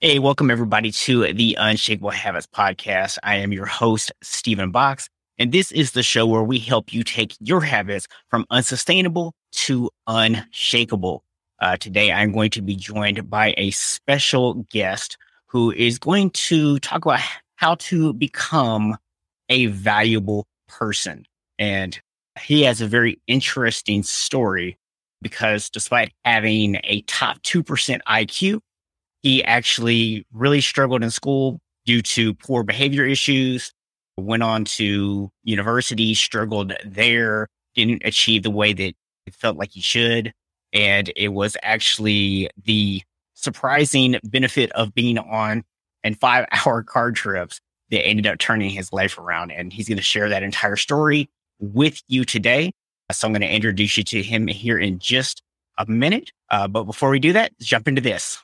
Hey, welcome everybody to the Unshakable Habits podcast. I am your host, Stephen Box, and this is the show where we help you take your habits from unsustainable to unshakable. Uh, today, I'm going to be joined by a special guest who is going to talk about how to become a valuable person. And he has a very interesting story because despite having a top 2% IQ, he actually really struggled in school due to poor behavior issues, went on to university, struggled there, didn't achieve the way that it felt like he should. And it was actually the surprising benefit of being on and five hour car trips that ended up turning his life around. And he's going to share that entire story with you today. So I'm going to introduce you to him here in just a minute. Uh, but before we do that, jump into this.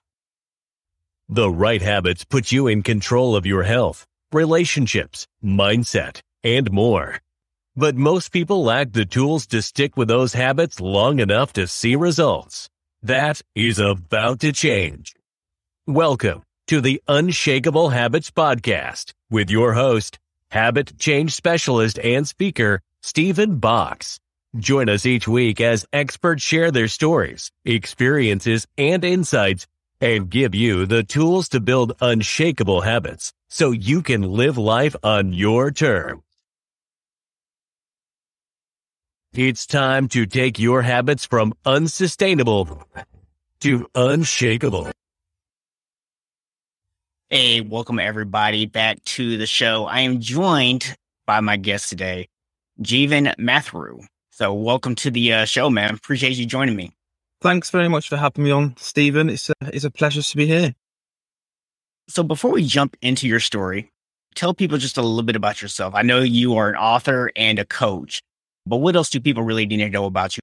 The right habits put you in control of your health, relationships, mindset, and more. But most people lack the tools to stick with those habits long enough to see results. That is about to change. Welcome to the Unshakable Habits Podcast with your host, habit change specialist and speaker, Stephen Box. Join us each week as experts share their stories, experiences, and insights and give you the tools to build unshakable habits so you can live life on your terms. It's time to take your habits from unsustainable to unshakable. Hey, welcome everybody back to the show. I am joined by my guest today, Jeevan Mathur. So, welcome to the uh, show, man. Appreciate you joining me. Thanks very much for having me on, Stephen. It's a, it's a pleasure to be here. So, before we jump into your story, tell people just a little bit about yourself. I know you are an author and a coach, but what else do people really need to know about you?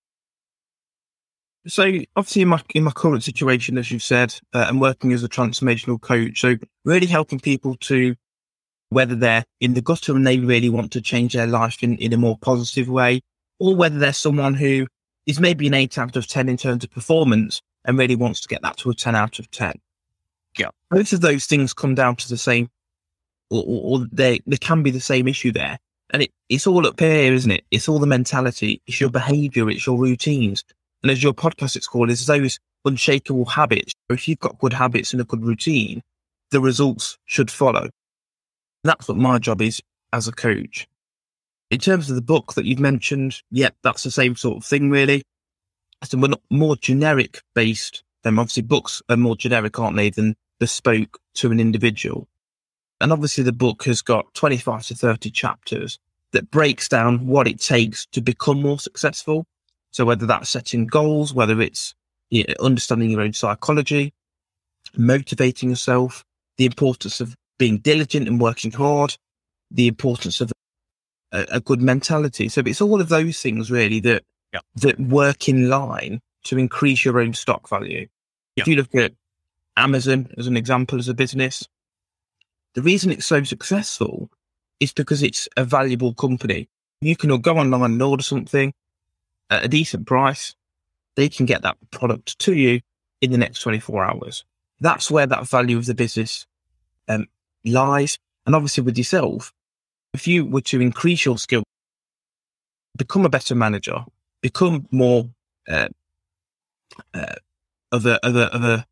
So, obviously, in my in my current situation, as you've said, uh, I'm working as a transformational coach. So, really helping people to whether they're in the gutter and they really want to change their life in, in a more positive way, or whether they're someone who is maybe an eight out of 10 in terms of performance and really wants to get that to a 10 out of 10. Yeah. Both of those things come down to the same, or, or, they can be the same issue there. And it, it's all up here, isn't it? It's all the mentality. It's your behavior. It's your routines. And as your podcast it's called, it's those unshakable habits. If you've got good habits and a good routine, the results should follow. That's what my job is as a coach. In terms of the book that you've mentioned, yeah, that's the same sort of thing, really. So we're not more generic based. Then obviously books are more generic, aren't they, than bespoke to an individual. And obviously the book has got 25 to 30 chapters that breaks down what it takes to become more successful. So whether that's setting goals, whether it's you know, understanding your own psychology, motivating yourself, the importance of being diligent and working hard, the importance of a, a good mentality. So it's all of those things really that yeah. that work in line to increase your own stock value. Yeah. If you look at Amazon as an example as a business, the reason it's so successful is because it's a valuable company. You can go online and order something at a decent price. They can get that product to you in the next 24 hours. That's where that value of the business um, lies. And obviously with yourself, if you were to increase your skill, become a better manager, become more uh, uh, of a of a of a,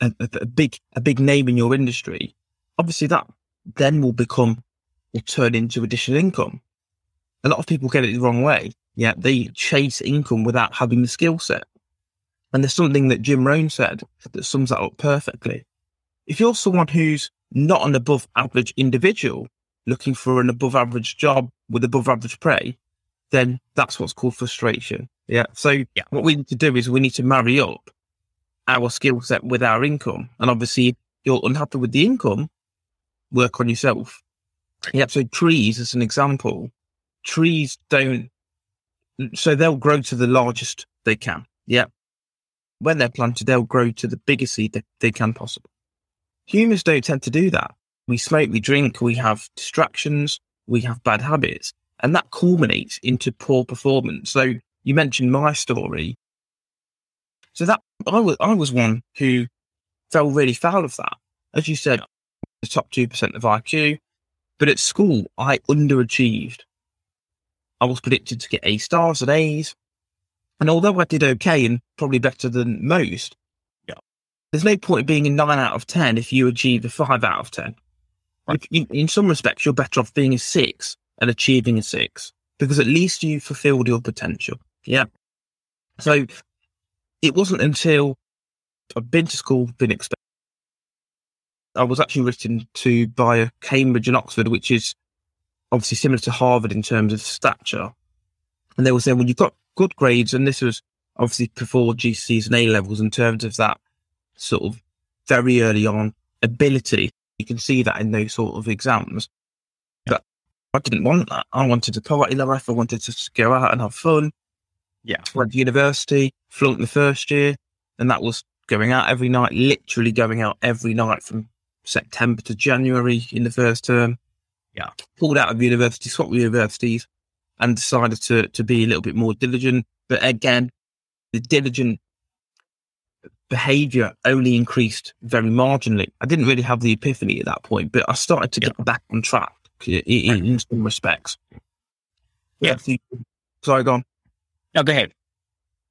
a, a big a big name in your industry, obviously that then will become will turn into additional income. A lot of people get it the wrong way. Yeah, they chase income without having the skill set. And there's something that Jim Rohn said that sums that up perfectly. If you're someone who's not an above average individual, looking for an above average job with above average pay, then that's what's called frustration. Yeah. So yeah. what we need to do is we need to marry up our skill set with our income. And obviously, if you're unhappy with the income, work on yourself. Yeah. So trees, as an example, trees don't, so they'll grow to the largest they can. Yeah. When they're planted, they'll grow to the biggest seed that they can possible. Humans don't tend to do that we smoke, we drink, we have distractions, we have bad habits, and that culminates into poor performance. So you mentioned my story. So that I was I was one who fell really foul of that. As you said, the top 2% of IQ. But at school, I underachieved. I was predicted to get A stars and A's. And although I did okay and probably better than most, there's no point in being a 9 out of 10 if you achieve a 5 out of 10. Right. In, in some respects, you're better off being a 6 and achieving a 6 because at least you fulfilled your potential. Yeah. So it wasn't until I'd been to school, been expected. I was actually written to by Cambridge and Oxford, which is obviously similar to Harvard in terms of stature. And they were saying, well, you've got good grades, and this was obviously before GCSEs and A levels in terms of that sort of very early on ability. You can see that in those sort of exams. But I didn't want that. I wanted a party life. I wanted to go out and have fun. Yeah. Went to university, flunked the first year, and that was going out every night, literally going out every night from September to January in the first term. Yeah. Pulled out of university, swapped universities, and decided to to be a little bit more diligent. But again, the diligent behavior only increased very marginally. I didn't really have the epiphany at that point, but I started to get back on track in, in, some respects. Yeah. So, sorry, go on. No, go ahead.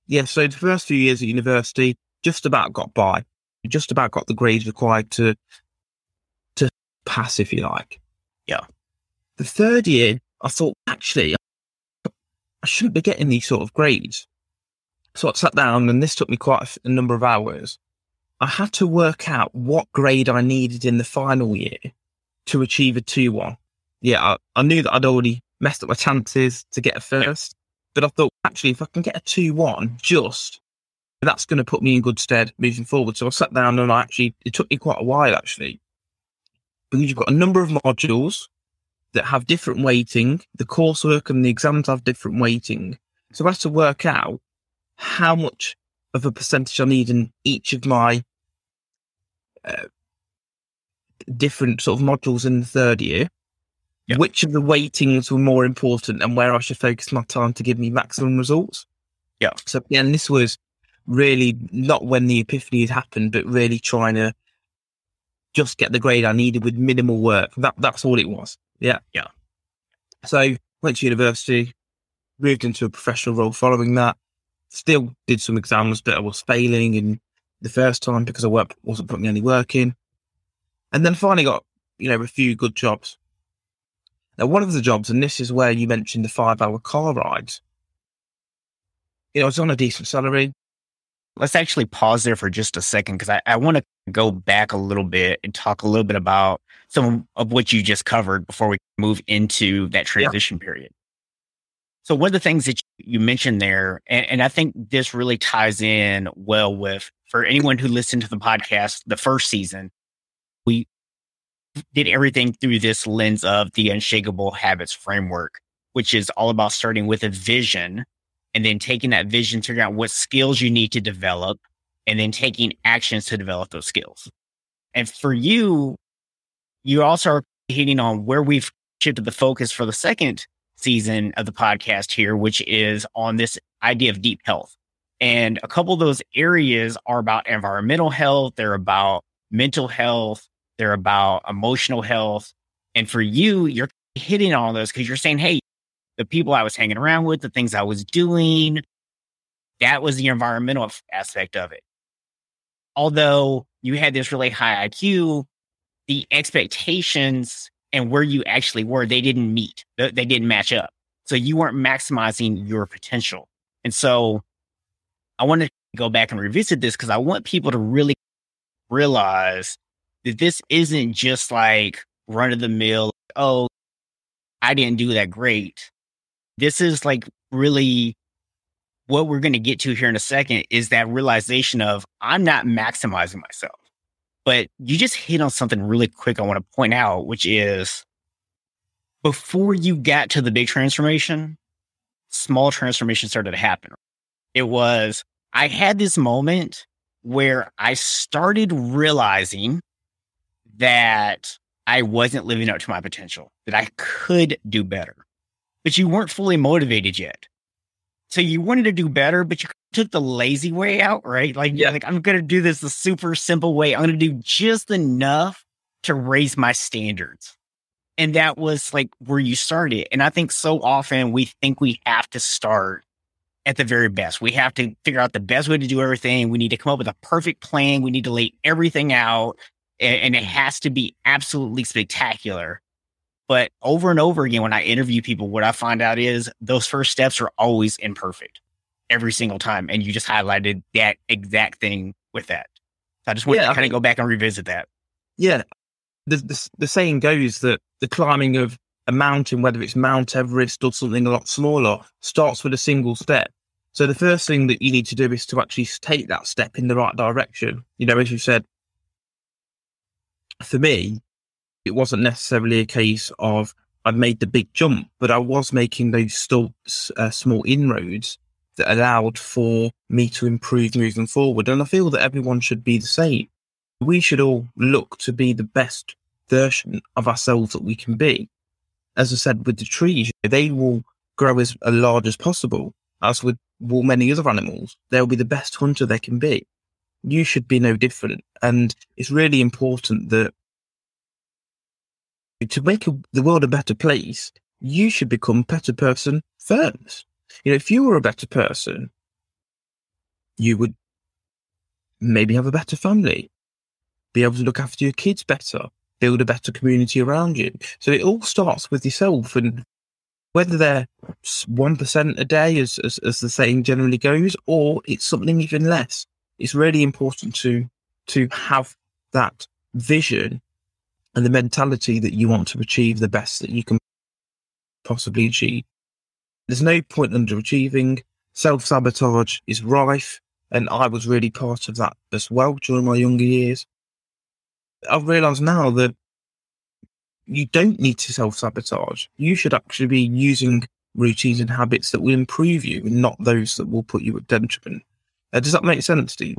Yeah, so the first few years at university, just about got by, just about got the grades required to to pass, if you like. Yeah. The third year, I thought actually I shouldn't be getting these sort of grades. So I sat down, and this took me quite a number of hours. I had to work out what grade I needed in the final year to achieve a two one. Yeah, I, I knew that I'd already messed up my chances to get a first, but I thought actually if I can get a two one, just that's going to put me in good stead moving forward. So I sat down and I actually it took me quite a while actually because you've got a number of modules that have different weighting. The coursework and the exams have different weighting. So I had to work out how much of a percentage I need in each of my uh, different sort of modules in the third year. Yeah. Which of the weightings were more important and where I should focus my time to give me maximum results? Yeah. So again, this was really not when the epiphany had happened, but really trying to just get the grade I needed with minimal work. That that's all it was. Yeah. Yeah. So went to university, moved into a professional role following that. Still did some exams, but I was failing in the first time because I work, wasn't putting any work in. And then finally got, you know, a few good jobs. Now, one of the jobs, and this is where you mentioned the five hour car rides. You know, I was on a decent salary. Let's actually pause there for just a second because I, I want to go back a little bit and talk a little bit about some of what you just covered before we move into that transition period. So one of the things that you mentioned there, and, and I think this really ties in well with for anyone who listened to the podcast the first season, we did everything through this lens of the unshakable habits framework, which is all about starting with a vision and then taking that vision, figuring out what skills you need to develop, and then taking actions to develop those skills. And for you, you also are hitting on where we've shifted the focus for the second season of the podcast here, which is on this idea of deep health. And a couple of those areas are about environmental health, they're about mental health, they're about emotional health. And for you, you're hitting on those because you're saying, hey, the people I was hanging around with, the things I was doing, that was the environmental aspect of it. Although you had this really high IQ, the expectations and where you actually were, they didn't meet, they didn't match up. So you weren't maximizing your potential. And so I want to go back and revisit this because I want people to really realize that this isn't just like run of the mill, oh, I didn't do that great. This is like really what we're going to get to here in a second is that realization of I'm not maximizing myself. But you just hit on something really quick I want to point out, which is before you got to the big transformation, small transformation started to happen. It was, I had this moment where I started realizing that I wasn't living up to my potential, that I could do better, but you weren't fully motivated yet. So you wanted to do better, but you took the lazy way out, right? Like, yeah. like I'm gonna do this the super simple way. I'm gonna do just enough to raise my standards. And that was like where you started. And I think so often we think we have to start at the very best. We have to figure out the best way to do everything. We need to come up with a perfect plan. We need to lay everything out. And, and it mm-hmm. has to be absolutely spectacular. But over and over again, when I interview people, what I find out is those first steps are always imperfect every single time. And you just highlighted that exact thing with that. So I just want yeah, to kind of go back and revisit that. Yeah. The, the, the saying goes that the climbing of a mountain, whether it's Mount Everest or something a lot smaller, starts with a single step. So the first thing that you need to do is to actually take that step in the right direction. You know, as you said, for me, it wasn't necessarily a case of I made the big jump, but I was making those still uh, small inroads that allowed for me to improve moving forward. And I feel that everyone should be the same. We should all look to be the best version of ourselves that we can be. As I said, with the trees, they will grow as large as possible, as with will many other animals. They'll be the best hunter they can be. You should be no different. And it's really important that to make a, the world a better place, you should become a better person first. You know, if you were a better person, you would maybe have a better family, be able to look after your kids better, build a better community around you. So it all starts with yourself and whether they're 1% a day, as, as, as the saying generally goes, or it's something even less. It's really important to, to have that vision and the mentality that you want to achieve the best that you can possibly achieve. There's no point underachieving. Self sabotage is rife. And I was really part of that as well during my younger years. I've realized now that you don't need to self sabotage. You should actually be using routines and habits that will improve you and not those that will put you at detriment. Uh, does that make sense, Steve?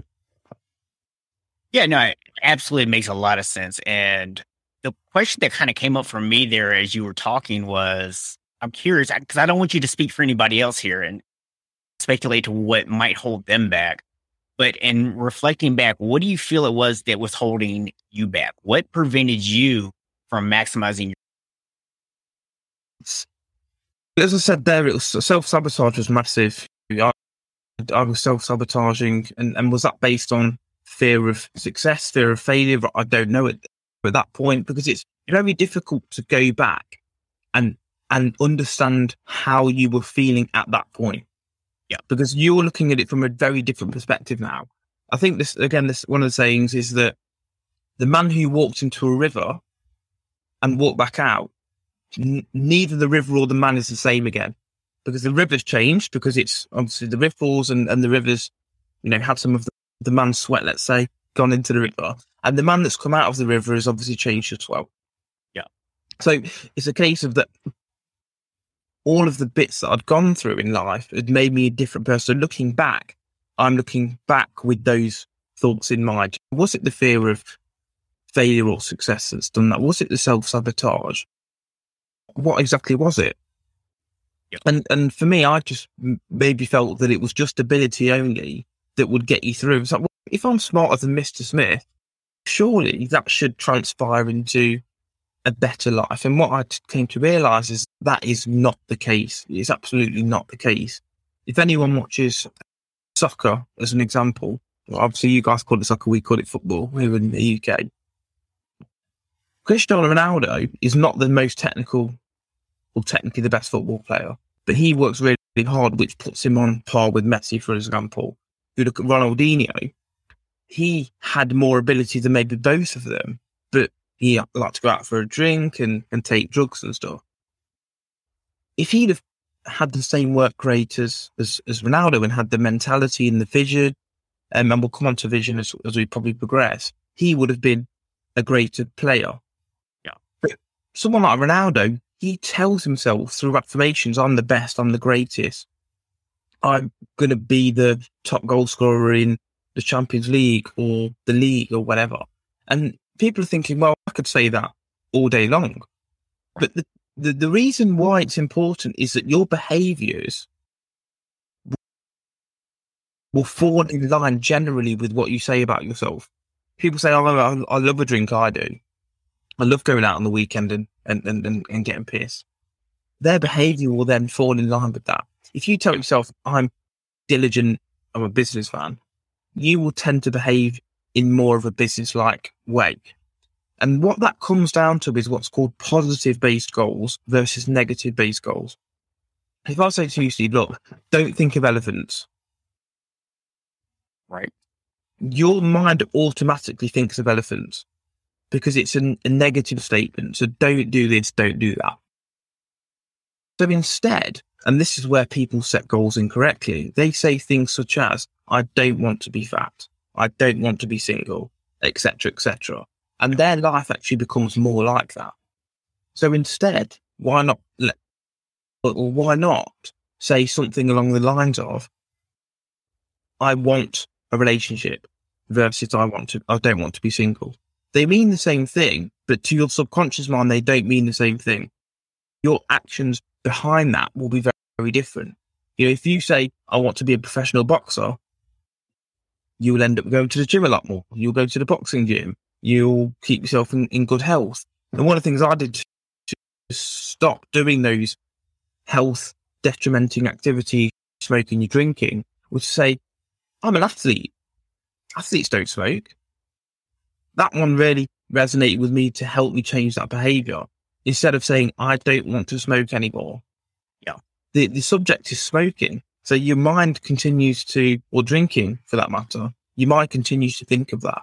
Yeah, no, it absolutely makes a lot of sense. And the question that kind of came up for me there as you were talking was I'm curious because I don't want you to speak for anybody else here and speculate to what might hold them back. But in reflecting back, what do you feel it was that was holding you back? What prevented you from maximizing your? As I said there, it was self sabotage was massive. I, I was self sabotaging, and, and was that based on fear of success, fear of failure? I don't know at, at that point because it's very difficult to go back and and understand how you were feeling at that point. Yeah. Because you're looking at it from a very different perspective now. I think this, again, this one of the sayings is that the man who walked into a river and walked back out, n- neither the river or the man is the same again because the river's changed because it's obviously the riffles and, and the rivers, you know, had some of the, the man's sweat, let's say, gone into the river. And the man that's come out of the river has obviously changed as well. Yeah. So it's a case of that all of the bits that I'd gone through in life had made me a different person. Looking back, I'm looking back with those thoughts in mind. Was it the fear of failure or success that's done that? Was it the self sabotage? What exactly was it? Yep. And and for me, I just maybe felt that it was just ability only that would get you through. It's like, well, if I'm smarter than Mr. Smith, surely that should transpire into a better life. And what I came to realize is that is not the case. It's absolutely not the case. If anyone watches soccer as an example, obviously you guys call it soccer, we call it football here in the UK. Cristiano Ronaldo is not the most technical or technically the best football player, but he works really, hard, which puts him on par with Messi, for example. You look at Ronaldinho, he had more ability than maybe both of them, but he liked to go out for a drink and, and take drugs and stuff. If he'd have had the same work rate as, as, as Ronaldo and had the mentality and the vision, um, and we'll come on to vision as, as we probably progress, he would have been a greater player. Yeah. But someone like Ronaldo, he tells himself through affirmations, I'm the best, I'm the greatest. I'm going to be the top goal scorer in the Champions League or the league or whatever. And people are thinking, well, I could say that all day long. But the, the, the reason why it's important is that your behaviors will fall in line generally with what you say about yourself. People say, "Oh, I, I love a drink." I do. I love going out on the weekend and and and, and, and getting pissed. Their behaviour will then fall in line with that. If you tell yourself, "I'm diligent," I'm a businessman, you will tend to behave in more of a business-like way. And what that comes down to is what's called positive-based goals versus negative-based goals. If I say to you, Steve, look, don't think of elephants, Right. your mind automatically thinks of elephants because it's an, a negative statement. So don't do this, don't do that. So instead, and this is where people set goals incorrectly, they say things such as, I don't want to be fat, I don't want to be single, etc., etc. And their life actually becomes more like that. So instead, why not let, or why not say something along the lines of, I want a relationship versus I want to, I don't want to be single. They mean the same thing, but to your subconscious mind, they don't mean the same thing. Your actions behind that will be very, very different. You know, if you say, I want to be a professional boxer, you will end up going to the gym a lot more. You'll go to the boxing gym. You'll keep yourself in, in good health. And one of the things I did to stop doing those health detrimenting activities, smoking, you drinking, was to say, I'm an athlete. Athletes don't smoke. That one really resonated with me to help me change that behavior. Instead of saying, I don't want to smoke anymore. Yeah. The, the subject is smoking. So your mind continues to, or drinking for that matter, your mind continues to think of that.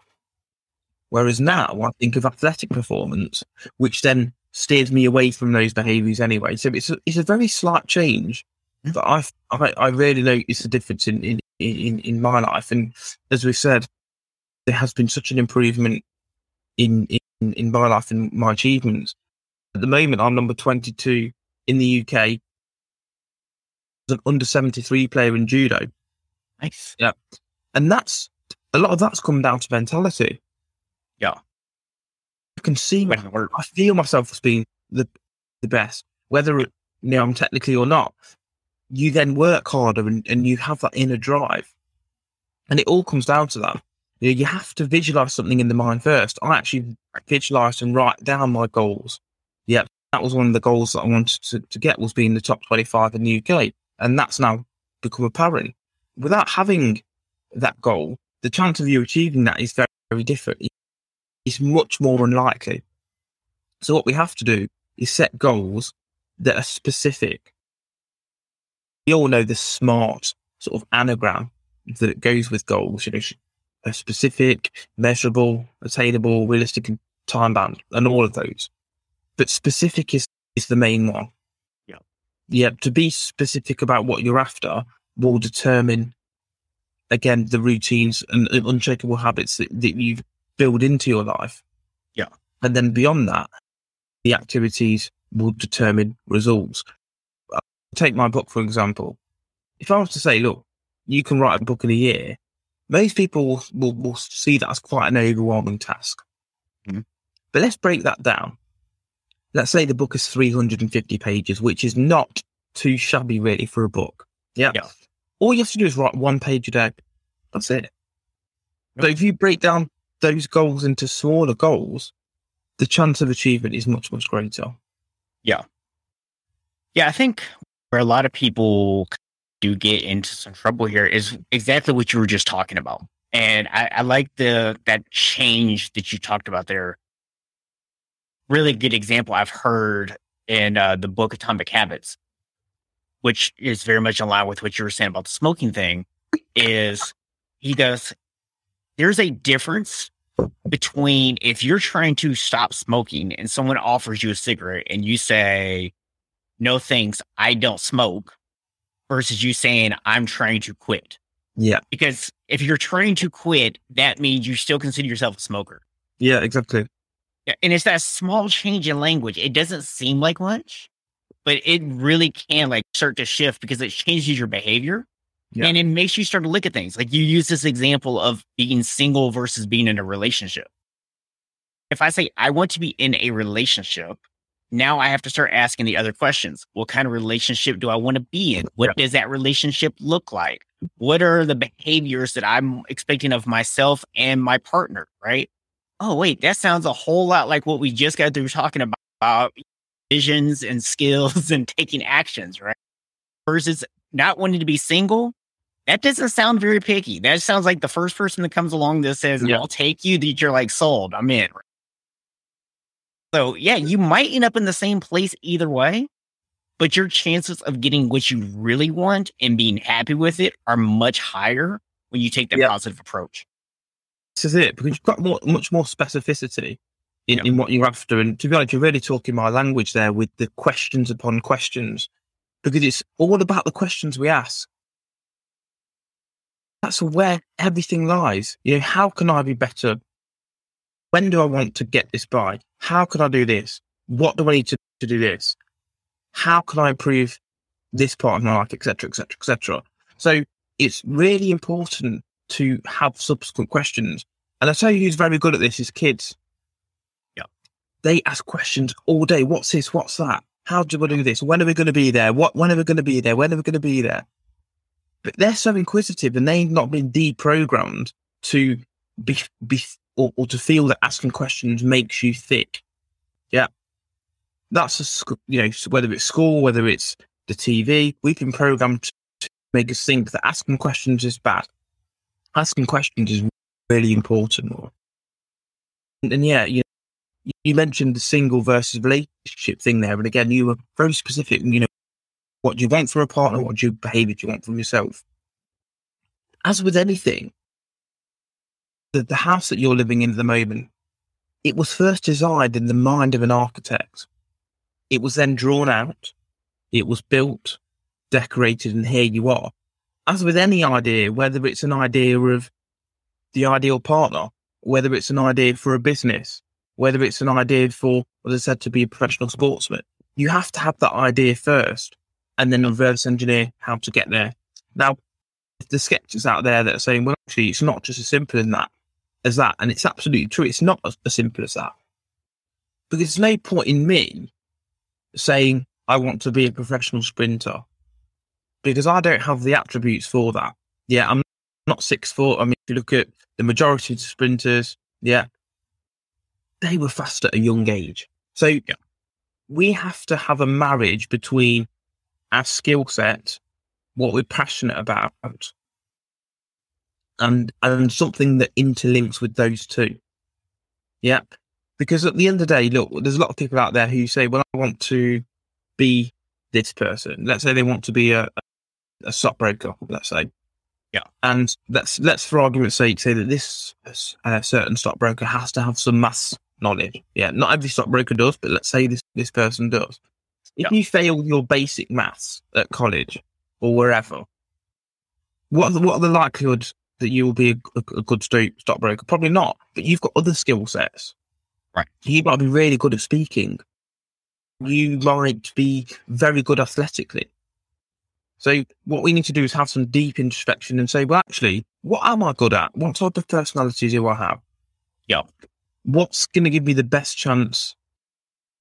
Whereas now I think of athletic performance, which then steers me away from those behaviors anyway. So it's a, it's a very slight change but I've, I, I really notice the difference in, in, in, in my life. And as we said, there has been such an improvement in, in, in my life and my achievements. At the moment, I'm number 22 in the UK an under 73 player in judo. Nice. Yeah. And that's a lot of that's come down to mentality. Yeah. I can see, my, I feel myself as being the, the best, whether you know, I'm technically or not. You then work harder and, and you have that inner drive. And it all comes down to that. You, know, you have to visualize something in the mind first. I actually visualized and write down my goals. Yeah, that was one of the goals that I wanted to, to get was being the top 25 in the UK. And that's now become apparent. Without having that goal, the chance of you achieving that is very, very different. It's much more unlikely. So what we have to do is set goals that are specific. We all know the smart sort of anagram that goes with goals, you know, a specific, measurable, attainable, realistic, and time bound, and all of those. But specific is, is the main one. Yeah. To be specific about what you're after will determine, again, the routines and, and unshakable habits that, that you build into your life. Yeah. And then beyond that, the activities will determine results. Uh, Take my book, for example. If I was to say, look, you can write a book in a year, most people will, will, see that as quite an overwhelming task. Mhm. But let's break that down. Let's say the book is 350 pages, which is not too shabby really for a book. Yeah. Yeah. All you have to do is write one page a day. That's it. So if you break down those goals into smaller goals, the chance of achievement is much, much greater. Yeah. Yeah, I think where a lot of people do get into some trouble here is exactly what you were just talking about. And I, I like the that change that you talked about there. Really good example I've heard in uh, the book Atomic Habits, which is very much in line with what you were saying about the smoking thing. Is he goes, there's a difference between if you're trying to stop smoking and someone offers you a cigarette and you say, no thanks, I don't smoke, versus you saying, I'm trying to quit. Yeah. Because if you're trying to quit, that means you still consider yourself a smoker. Yeah, exactly. Yeah, And it's that small change in language. It doesn't seem like much, but it really can like start to shift because it changes your behavior. Yeah. And it makes you start to look at things. Like you use this example of being single versus being in a relationship. If I say I want to be in a relationship, now I have to start asking the other questions. What kind of relationship do I want to be in? What does that relationship look like? What are the behaviors that I'm expecting of myself and my partner? Right. Oh, wait, that sounds a whole lot like what we just got through talking about, about visions and skills and taking actions, right? Versus not wanting to be single. That doesn't sound very picky. That sounds like the first person that comes along that says, Yeah. I'll take you, that you're like sold. I'm in. So yeah, you might end up in the same place either way, but your chances of getting what you really want and being happy with it are much higher when you take that Yeah. positive approach. This is it because you've got more, much more specificity in, Yeah. in what you're after. And to be honest, you're really talking my language there with the questions upon questions because it's all about the questions we ask. That's where everything lies. You know, how can I be better? When do I want to get this by? How can I do this? What do I need to, to do this? How can I improve this part of my life, etc., etc., etc. So it's really important to have subsequent questions. And I tell you who's very good at this is kids. Yeah. They ask questions all day. What's this? What's that? How do we do this? When are we going to be there? What when are we going to be there? When are we going to be there? But they're so inquisitive and they've not been deprogrammed to be be or, or to feel that asking questions makes you thick. Yeah. That's a you know, whether it's school, whether it's the TV, we've been programmed to make us think that asking questions is bad. Asking questions is really important. And, and yeah, you you mentioned the single versus relationship thing there, and again, you were very specific. You know, what do you want from a partner? What do you behavior do you want from yourself? As with anything, the, the house that you're living in at the moment, it was first designed in the mind of an architect. It was then drawn out. It was built, decorated, and here you are. As with any idea, whether it's an idea of the ideal partner, whether it's an idea for a business, whether it's an idea for, as I said, to be a professional sportsman, you have to have that idea first and then reverse engineer how to get there. Now, the skeptics out there that are saying, well, actually, it's not just as simple as that, as that. And it's absolutely true. It's not as, as simple as that. Because there's no point in me saying, I want to be a professional sprinter because I don't have the attributes for that. Yeah, I'm not six foot. I mean, if you look at the majority of sprinters, yeah, they were fast at a young age. So Yeah. we have to have a marriage between our skill set, what we're passionate about, and and something that interlinks with those two. Yeah. Because at the end of the day, look, there's a lot of people out there who say, Well, I want to be this person. Let's say they want to be a, a stockbroker, let's say. Yeah. And let's let's for argument's sake say that this uh, certain stockbroker has to have some maths knowledge. Yeah, not every stockbroker does, but let's say this this person does. If Yeah. you fail your basic maths at college or wherever, what are the, what are the likelihoods that you will be a, a, a good sto- stockbroker? Probably not. But you've got other skill sets. Right. You might be really good at speaking. You might be very good athletically. So what we need to do is have some deep introspection and say, well, actually, what am I good at? What type of personality do I have? Yeah. What's going to give me the best chance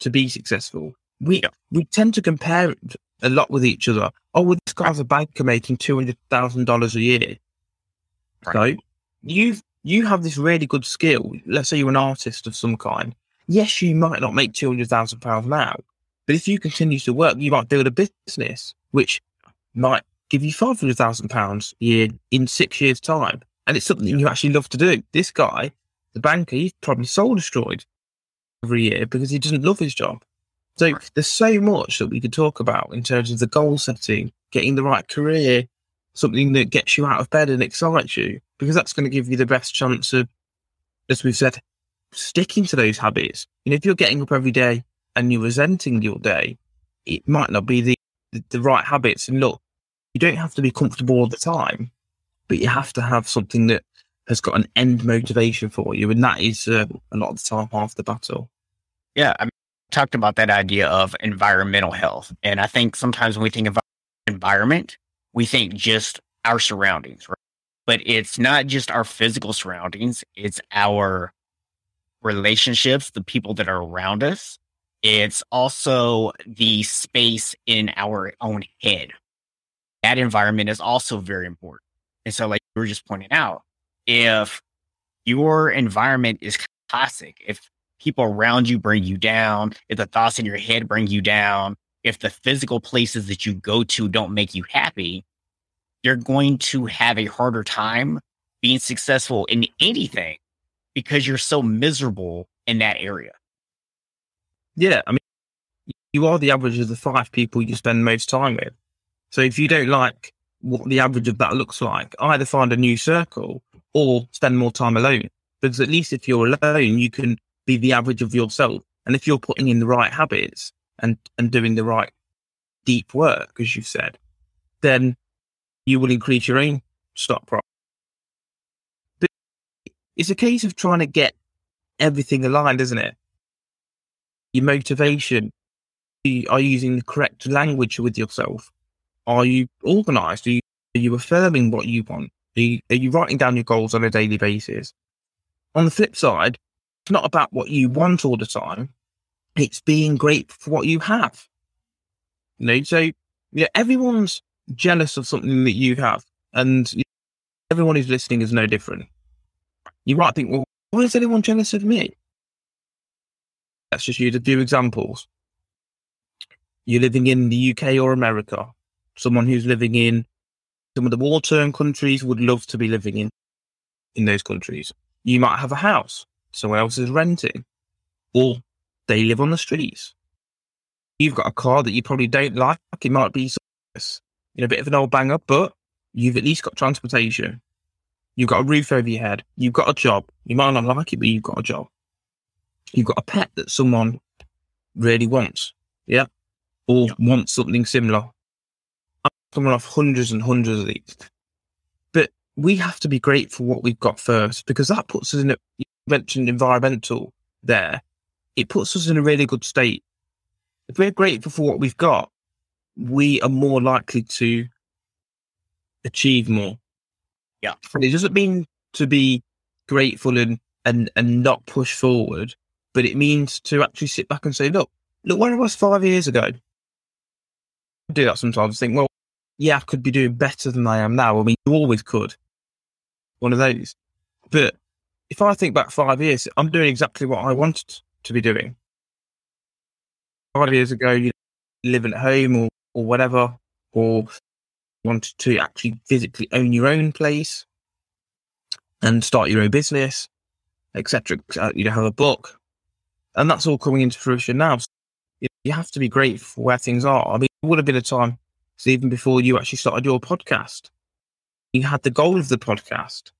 to be successful? We Yeah. we tend to compare it a lot with each other. Oh, well, this guy's a banker making two hundred thousand dollars a year. Right. So you you have this really good skill. Let's say you're an artist of some kind. Yes, you might not make two hundred thousand pounds now, but if you continue to work, you might build a business which might give you five hundred thousand pounds a year in six years' time, and it's something you actually love to do. This guy, the banker, he's probably soul destroyed every year because he doesn't love his job. So there's so much that we could talk about in terms of the goal setting, getting the right career, something that gets you out of bed and excites you, because that's going to give you the best chance of, as we've said, sticking to those habits. And if you're getting up every day and you're resenting your day, it might not be the, the, the right habits. And look, you don't have to be comfortable all the time, but you have to have something that has got an end motivation for you. And that is uh, a lot of the time half the battle. Yeah, I talked about that idea of environmental health. And I think sometimes when we think of environment, we think just our surroundings, right? But it's not just our physical surroundings, it's our relationships, the people that are around us. It's also the space in our own head. That environment is also very important. And so, like you were just pointing out, if your environment is toxic, if people around you bring you down, if the thoughts in your head bring you down, if the physical places that you go to don't make you happy, you're going to have a harder time being successful in anything because you're so miserable in that area. Yeah. I mean, you are the average of the five people you spend most time with. So if you don't like what the average of that looks like, either find a new circle or spend more time alone. Because at least if you're alone, you can be the average of yourself. And if you're putting in the right habits and, and doing the right deep work, as you've said, then you will increase your own stock price. But it's a case of trying to get everything aligned, isn't it? Your motivation. You are you using the correct language with yourself? Are you organized? Are you, are you affirming what you want? Are you, are you writing down your goals on a daily basis? On the flip side, it's not about what you want all the time. It's being grateful for what you have. You know, so yeah, everyone's jealous of something that you have, and everyone who's listening is no different. You might think, well, why is anyone jealous of me? Let's just use a few examples. You're living in the UK or America. Someone who's living in some of the war torn countries would love to be living in in those countries. You might have a house, someone else is renting, or they live on the streets. You've got a car that you probably don't like. It might be you know, a bit of an old banger, but you've at least got transportation. You've got a roof over your head. You've got a job. You might not like it, but you've got a job. You've got a pet that someone really wants. Yeah. Or yeah. wants something similar. Coming off hundreds and hundreds of these. But we have to be grateful for what we've got first because that puts us in a, you mentioned environmental there. It puts us in a really good state. If we're grateful for what we've got, we are more likely to achieve more. Yeah. And it doesn't mean to be grateful and, and, and not push forward, but it means to actually sit back and say, look, look where I was five years ago. I do that sometimes. Think, well, yeah, I could be doing better than I am now. I mean, you always could. One of those. But if I think back five years, I'm doing exactly what I wanted to be doing. Five years ago, you know, living at home or or whatever, or wanted to actually physically own your own place and start your own business, etc. You know, have a book, and that's all coming into fruition now. So you have to be grateful where things are. I mean, it would have been a time, so even before you actually started your podcast, you had the goal of the podcast,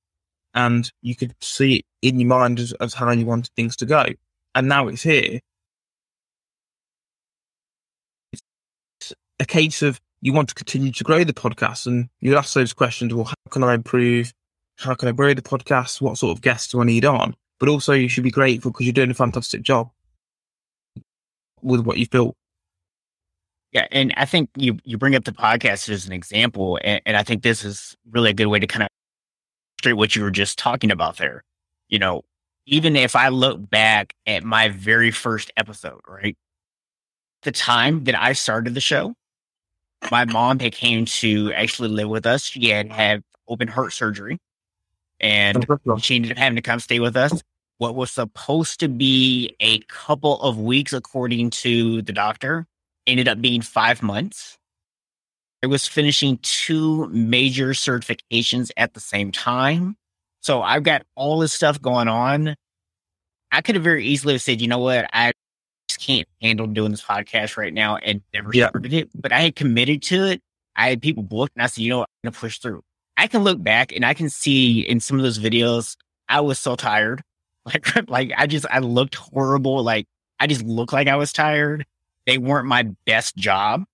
and you could see it in your mind as, as how you wanted things to go, and now it's here. It's a case of you want to continue to grow the podcast and you ask those questions, well, how can I improve? How can I grow the podcast? What sort of guests do I need on? But also you should be grateful because you're doing a fantastic job with what you've built. Yeah, and I think you you bring up the podcast as an example, and, and I think this is really a good way to kind of straight what you were just talking about there. You know, even if I look back at my very first episode, right? The time that I started the show, my mom had came to actually live with us. She had had open heart surgery, and she ended up having to come stay with us. What was supposed to be a couple of weeks, according to the doctor, ended up being five months. I was finishing two major certifications at the same time. So I've got all this stuff going on. I could have very easily said, you know what, I just can't handle doing this podcast right now and never yeah. started it. But I had committed to it. I had people booked and I said, you know what, I'm gonna push through. I can look back and I can see in some of those videos, I was so tired. Like, like I just I looked horrible. Like I just looked like I was tired. They weren't my best job.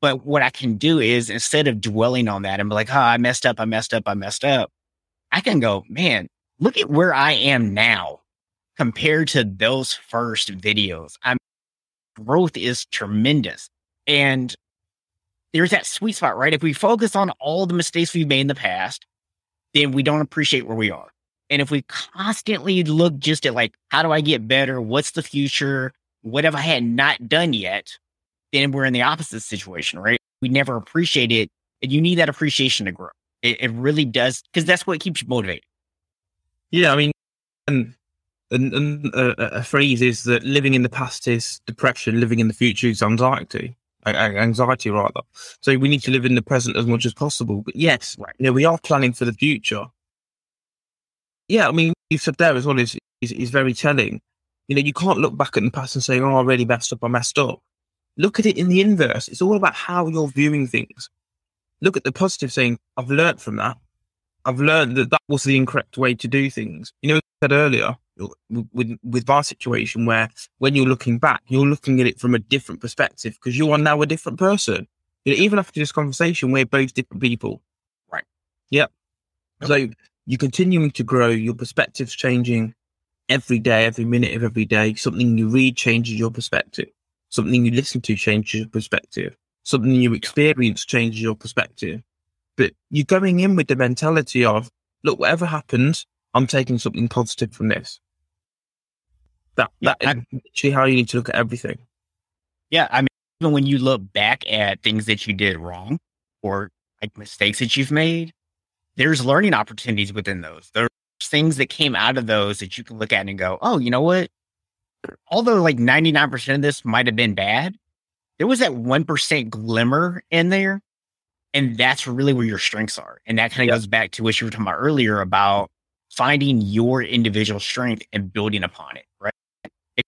But what I can do is instead of dwelling on that and be like, oh, I messed up, I messed up, I messed up, I can go, man, look at where I am now compared to those first videos. I'm growth is tremendous. And there's that sweet spot, right? If we focus on all the mistakes we've made in the past, then we don't appreciate where we are. And if we constantly look just at like, how do I get better? What's the future? What if I had not done yet? Then we're in the opposite situation, right? We never appreciate it. And you need that appreciation to grow. It, it really does, because that's what keeps you motivated. Yeah, I mean, and, and, and uh, a phrase is that living in the past is depression, living in the future is anxiety. Anxiety, rather. So we need to live in the present as much as possible. But yes, right. you know, we are planning for the future. Yeah, I mean, you said there as well is, is is very telling. You know, you can't look back at the past and say, "Oh, I really messed up. I messed up." Look at it in the inverse. It's all about how you're viewing things. Look at the positive, saying, "I've learned from that. I've learned that that was the incorrect way to do things." You know, I said earlier with with our situation where when you're looking back, you're looking at it from a different perspective because you are now a different person. You know, even after this conversation, we're both different people. Right. Yep. yep. So you're continuing to grow, your perspective's changing every day, every minute of every day. Something you read changes your perspective. Something you listen to changes your perspective. Something you experience changes your perspective. But you're going in with the mentality of, look, whatever happens, I'm taking something positive from this. That yeah, that is actually how you need to look at everything. Yeah, I mean, even when you look back at things that you did wrong or like mistakes that you've made, there's learning opportunities within those. There's things that came out of those that you can look at and go, oh, you know what? Although like 99% of this might have been bad, there was that 1% glimmer in there. And that's really where your strengths are. And that kind of yep. goes back to what you were talking about earlier about finding your individual strength and building upon it, right? If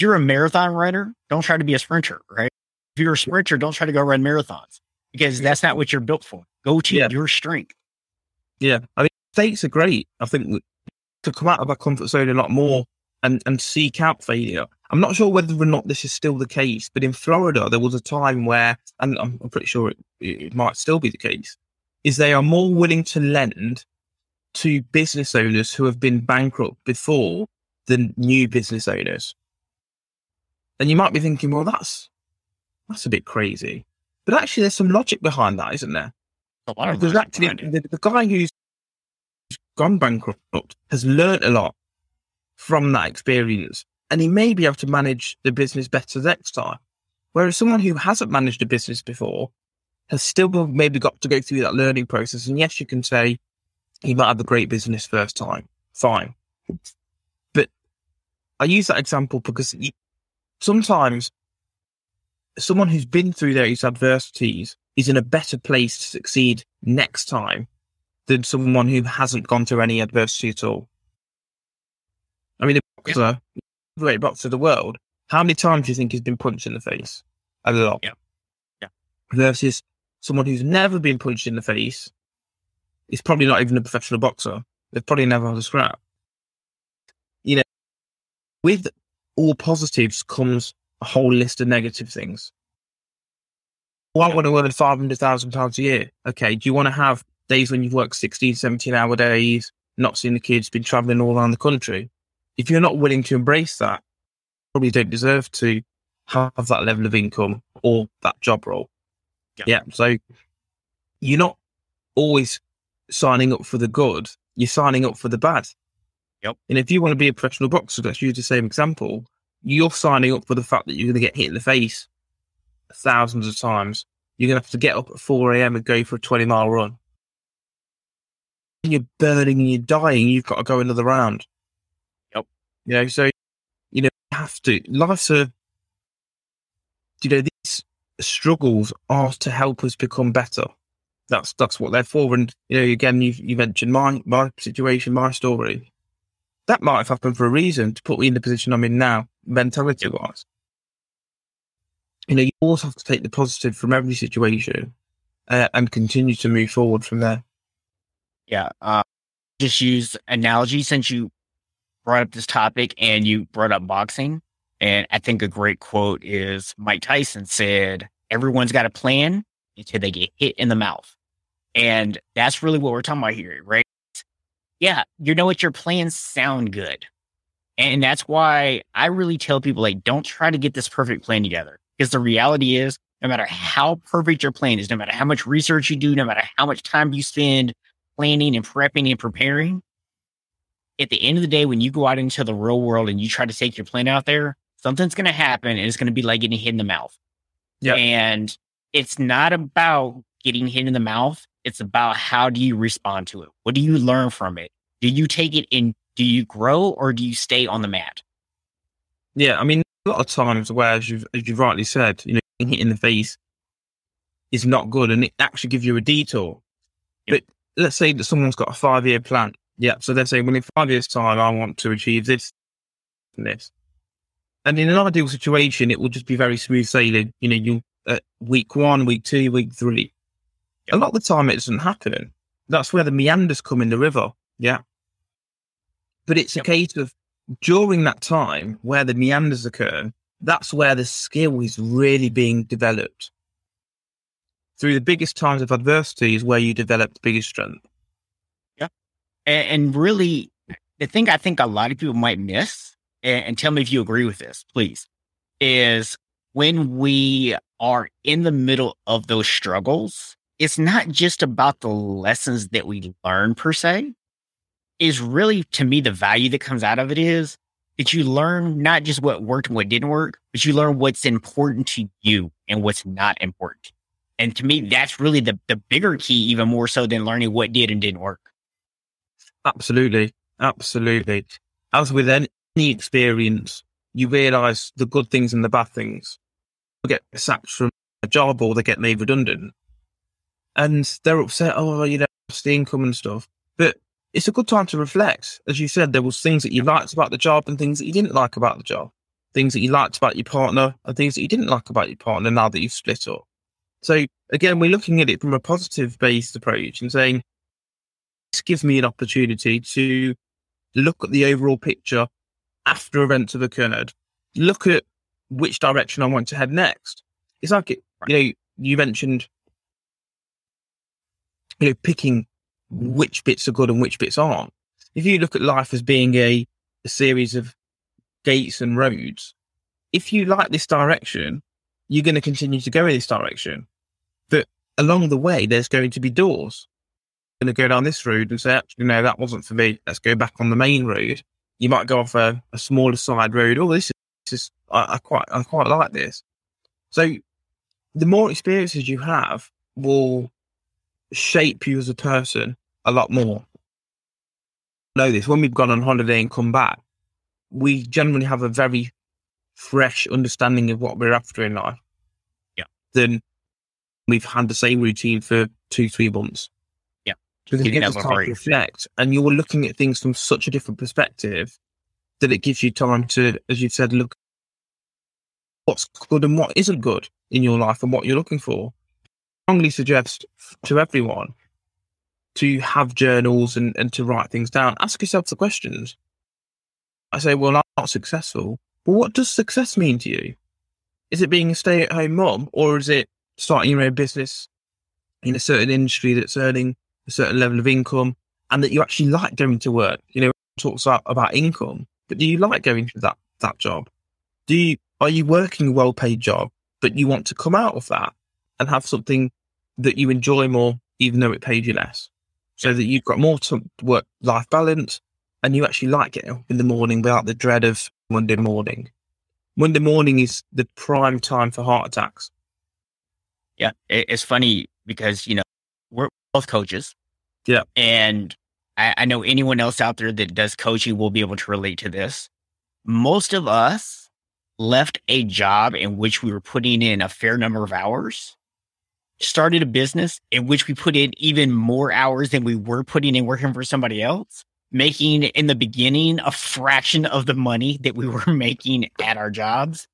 you're a marathon runner, don't try to be a sprinter, right? If you're a sprinter, don't try to go run marathons because that's not what you're built for. Go to yeah. your strength. Yeah. I mean, states are great. I think to come out of our comfort zone a lot more and, and seek out failure. I'm not sure whether or not this is still the case, but in Florida, there was a time where, and I'm, I'm pretty sure it, it might still be the case, is they are more willing to lend to business owners who have been bankrupt before than new business owners. And you might be thinking, well, that's that's a bit crazy. But actually, there's some logic behind that, isn't there? Because actually, the, the guy who's gone bankrupt has learned a lot from that experience, and he may be able to manage the business better next time. Whereas someone who hasn't managed a business before has still maybe got to go through that learning process. And yes, you can say he might have a great business first time. Fine. But I use that example because sometimes someone who's been through those adversities is in a better place to succeed next time than someone who hasn't gone through any adversity at all. I mean, the boxer, yeah. the great boxer of the world, how many times do you think he's been punched in the face? A lot. Yeah. Yeah. Versus someone who's never been punched in the face is probably not even a professional boxer. They've probably never had a scrap. You know, with all positives comes a whole list of negative things. Well, I want to earn £500,000 a year. Okay. Do you want to have days when you've worked 16, 17 hour days, not seeing the kids, been traveling all around the country? If you're not willing to embrace that, probably don't deserve to have that level of income or that job role. Yeah. yeah. So you're not always signing up for the good, you're signing up for the bad. Yep. And if you want to be a professional boxer, let's use the same example, you're signing up for the fact that you're going to get hit in the face thousands of times. You're going to have to get up at 4 a.m. and go for a 20 mile run. You're burning and you're dying, you've got to go another round. Yep. You know, so, you know, you have to, life's a, you know, these struggles are to help us become better that's that's what they're for. And you know, again, you you mentioned my my situation, my story. That might have happened for a reason to put me in the position I'm in now, mentality wise. You know, you also have to take the positive from every situation uh, and continue to move forward from there. Yeah. Uh, just use analogy since you brought up this topic and you brought up boxing. And I think a great quote is Mike Tyson said, Everyone's got a plan until they get hit in the mouth. And that's really what we're talking about here, right? Yeah, you know what? Your plans sound good. And that's why I really tell people, like, don't try to get this perfect plan together. Because the reality is, no matter how perfect your plan is, no matter how much research you do, no matter how much time you spend planning and prepping and preparing, at the end of the day, when you go out into the real world and you try to take your plan out there, something's going to happen and it's going to be like getting hit in the mouth. Yeah. And it's not about getting hit in the mouth. It's about how do you respond to it? What do you learn from it? Do you take it in? Do you grow or do you stay on the mat? Yeah, I mean, a lot of times where, as you've, as you've rightly said, you know, getting hit in the face is not good and it actually gives you a detour. Yep. But let's say that someone's got a five year plan. Yeah. So they're saying, well, in five years' time, I want to achieve this and this. And in an ideal situation, it will just be very smooth sailing. You know, you uh, week one, week two, week three. A lot of the time, it doesn't happen. That's where the meanders come in the river. Yeah. But it's Yep. a case of during that time where the meanders occur, that's where the skill is really being developed. Through the biggest times of adversity is where you develop the biggest strength. And, and really, the thing I think a lot of people might miss, and, and tell me if you agree with this, please, is when we are in the middle of those struggles, it's not just about the lessons that we learn per se. Is really to me the value that comes out of it is that you learn not just what worked and what didn't work, but you learn what's important to you and what's not important. And to me, that's really the, the bigger key, even more so than learning what did and didn't work. Absolutely. Absolutely. As with any experience, you realize the good things and the bad things. You get sacked from a job or they get made redundant. And they're upset, oh, you know, the income and stuff. But it's a good time to reflect. As you said, there was things that you liked about the job and things that you didn't like about the job. Things that you liked about your partner and things that you didn't like about your partner now that you've split up. So again, we're looking at it from a positive based approach and saying, this gives me an opportunity to look at the overall picture after events have occurred, look at which direction I want to head next. It's like, it, you know, you mentioned, you know, picking which bits are good and which bits aren't. If you look at life as being a, a series of gates and roads, if you like this direction, you're going to continue to go in this direction. But along the way, there's going to be doors going to go down this road and say, actually, no, that wasn't for me. Let's go back on the main road. You might go off a, a smaller side road. Oh, this is, this is I, I quite, I quite like this. So the more experiences you have will shape you as a person a lot more. Know this when we've gone on holiday and come back, we generally have a very fresh understanding of what we're after in life. Yeah. Then we've had the same routine for two, three months. Yeah. Because it gives us time to reflect and you're looking at things from such a different perspective that it gives you time to, as you've said, look what's good and what isn't good in your life and what you're looking for. I strongly suggest to everyone to have journals and, and to write things down. Ask yourself the questions. I say, well, I'm not successful. Well, what does success mean to you? Is it being a stay at home mom or is it starting your own business in a certain industry that's earning a certain level of income and that you actually like going to work? You know, talks about, about income, but do you like going to that, that job? Do you, are you working a well paid job, but you want to come out of that and have something that you enjoy more, even though it paid you less? So that you've got more to work life balance and you actually like getting up in the morning without the dread of Monday morning. Monday morning is the prime time for heart attacks. Yeah, it's funny because you know we're both coaches. Yeah. and I, I know anyone else out there that does coaching will be able to relate to this. Most of us left a job in which we were putting in a fair number of hours, started a business in which we put in even more hours than we were putting in working for somebody else, making in the beginning a fraction of the money that we were making at our jobs,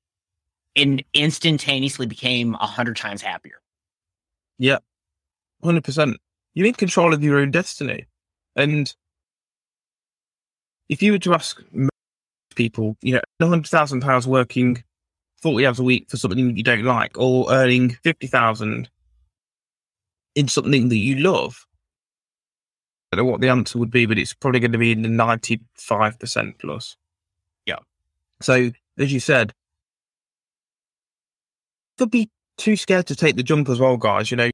and instantaneously became a hundred times happier. Yeah, 100%. You're in control of your own destiny. And if you were to ask people, you know, £100,000 working 40 hours a week for something that you don't like or earning 50000 in something that you love, don't know what the answer would be, but it's probably going to be in the 95% plus. Yeah. So, as you said, could be too scared to take the jump as well, guys. You know,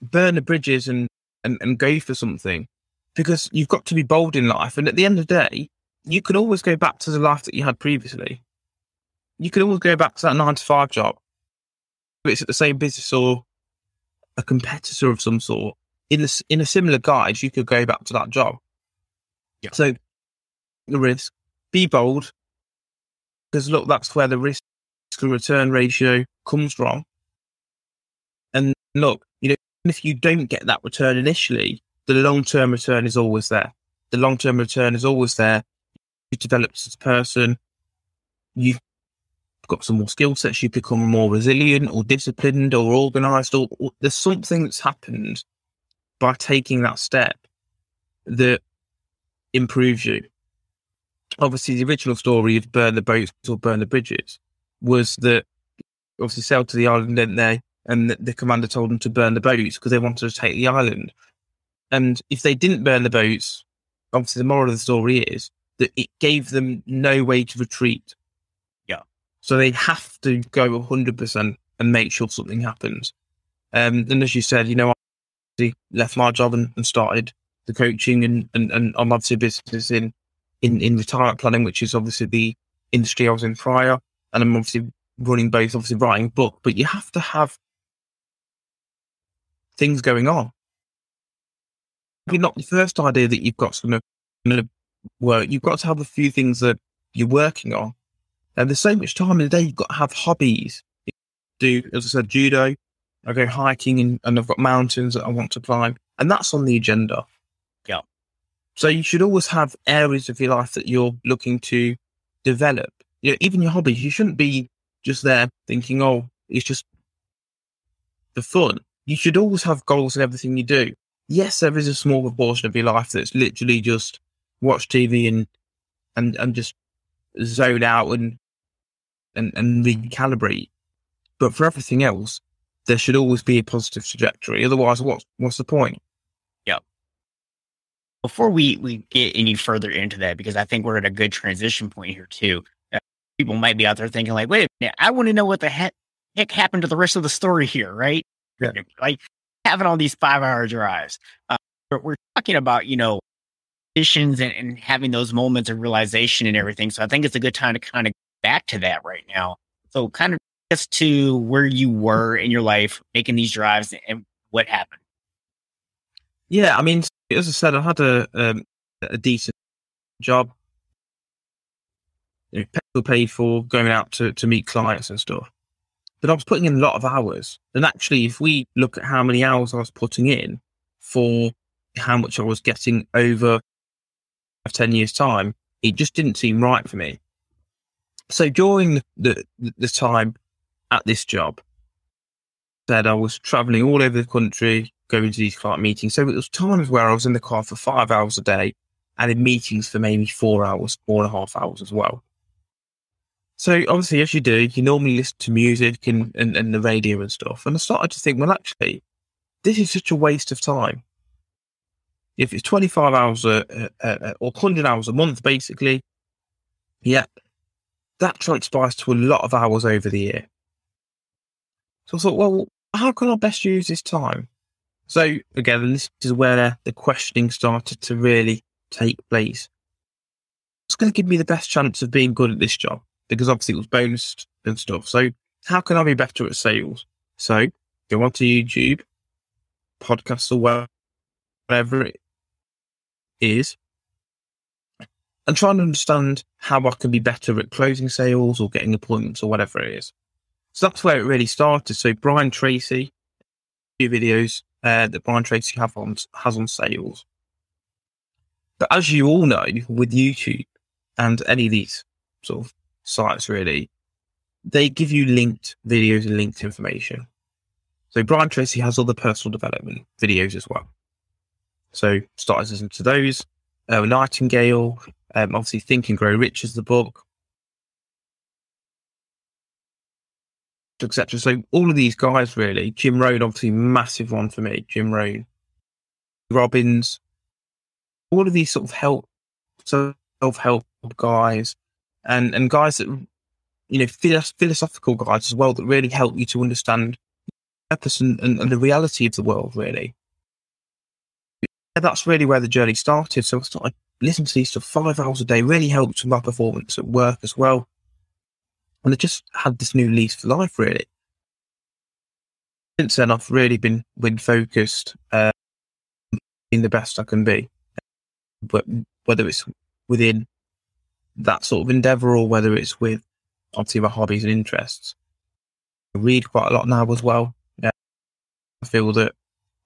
burn the bridges and, and, and go for something because you've got to be bold in life. And at the end of the day, you can always go back to the life that you had previously. you can always go back to that nine to five job. If it's at the same business or a competitor of some sort, in a, in a similar guise, you could go back to that job. Yeah. So the risk, be bold, because look, that's where the risk to return ratio comes from. And look, you know, if you don't get that return initially, the long term return is always there. The long term return is always there. You develop as a person, you've got some more skill sets, you become more resilient or disciplined or organized, or, or there's something that's happened by taking that step that improves you. Obviously, the original story of burn the boats or burn the bridges was that obviously sailed to the island, didn't they? And the, the commander told them to burn the boats because they wanted to take the island. And if they didn't burn the boats, obviously the moral of the story is that it gave them no way to retreat. Yeah. So they have to go 100% and make sure something happens. Um, and as you said, you know, left my job and, and started the coaching and, and, and I'm obviously business in, in, in retirement planning, which is obviously the industry I was in prior. And I'm obviously running both, obviously writing book, but you have to have things going on. Maybe not the first idea that you've got going to work. You've got to have a few things that you're working on. And there's so much time in the day. You've got to have hobbies. Do as I said, judo. I go hiking and, and I've got mountains that I want to climb, and that's on the agenda. Yeah. So you should always have areas of your life that you're looking to develop. You know, even your hobbies. You shouldn't be just there thinking, "Oh, it's just the fun." You should always have goals in everything you do. Yes, there is a small proportion of your life that's literally just watch TV and and and just zone out and and and recalibrate. But for everything else, there should always be a positive trajectory. Otherwise, what's what's the point? Yep. Before we, we get any further into that, because I think we're at a good transition point here too. Uh, people might be out there thinking like, wait a minute, I want to know what the heck, heck happened to the rest of the story here, right? Yeah. Like having all these five hour drives. Uh, but we're talking about, you know, and, and having those moments of realization and everything. So I think it's a good time to kind of back to that right now. So kind of just to where you were in your life making these drives and what happened. Yeah, I mean, as I said, I had a um, a decent job, you know, paid for, going out to to meet clients and stuff. But I was putting in a lot of hours, and actually, if we look at how many hours I was putting in for how much I was getting over ten years time, it just didn't seem right for me. So during the, the time at this job, that I was traveling all over the country, going to these client meetings. So it was times where I was in the car for five hours a day and in meetings for maybe four hours, four and a half hours as well. So obviously, as you do, you normally listen to music and, and, and the radio and stuff. And I started to think, well, actually, this is such a waste of time. If it's 25 hours a, a, a, or 100 hours a month, basically, yeah, that transpires to a lot of hours over the year. So I thought, well, how can I best use this time? So again, this is where the questioning started to really take place. What's going to give me the best chance of being good at this job? Because obviously it was bonused and stuff. So how can I be better at sales? So go onto YouTube, podcasts or whatever it is, and try and understand how I can be better at closing sales or getting appointments or whatever it is. So that's where it really started. So Brian Tracy, few videos uh, that Brian Tracy have on, has on sales. But as you all know, with YouTube and any of these sort of sites, really, they give you linked videos and linked information. So Brian Tracy has other personal development videos as well. So start listening to those. Uh, Nightingale, um, obviously Think and Grow Rich is the book. Etc. So all of these guys really, Jim Rohn, obviously massive one for me. Jim Rohn, Robbins, all of these sort of help, self help guys, and and guys that you know philosophical guys as well that really help you to understand purpose and, and, and the reality of the world. Really, that's really where the journey started. So I started listening to these for five hours a day. Really helped with my performance at work as well And I just had this new lease for life, really. Since then, I've really been been focused, uh, being the best I can be. But whether it's within that sort of endeavor or whether it's with obviously my hobbies and interests. I read quite a lot now as well. Yeah. I feel that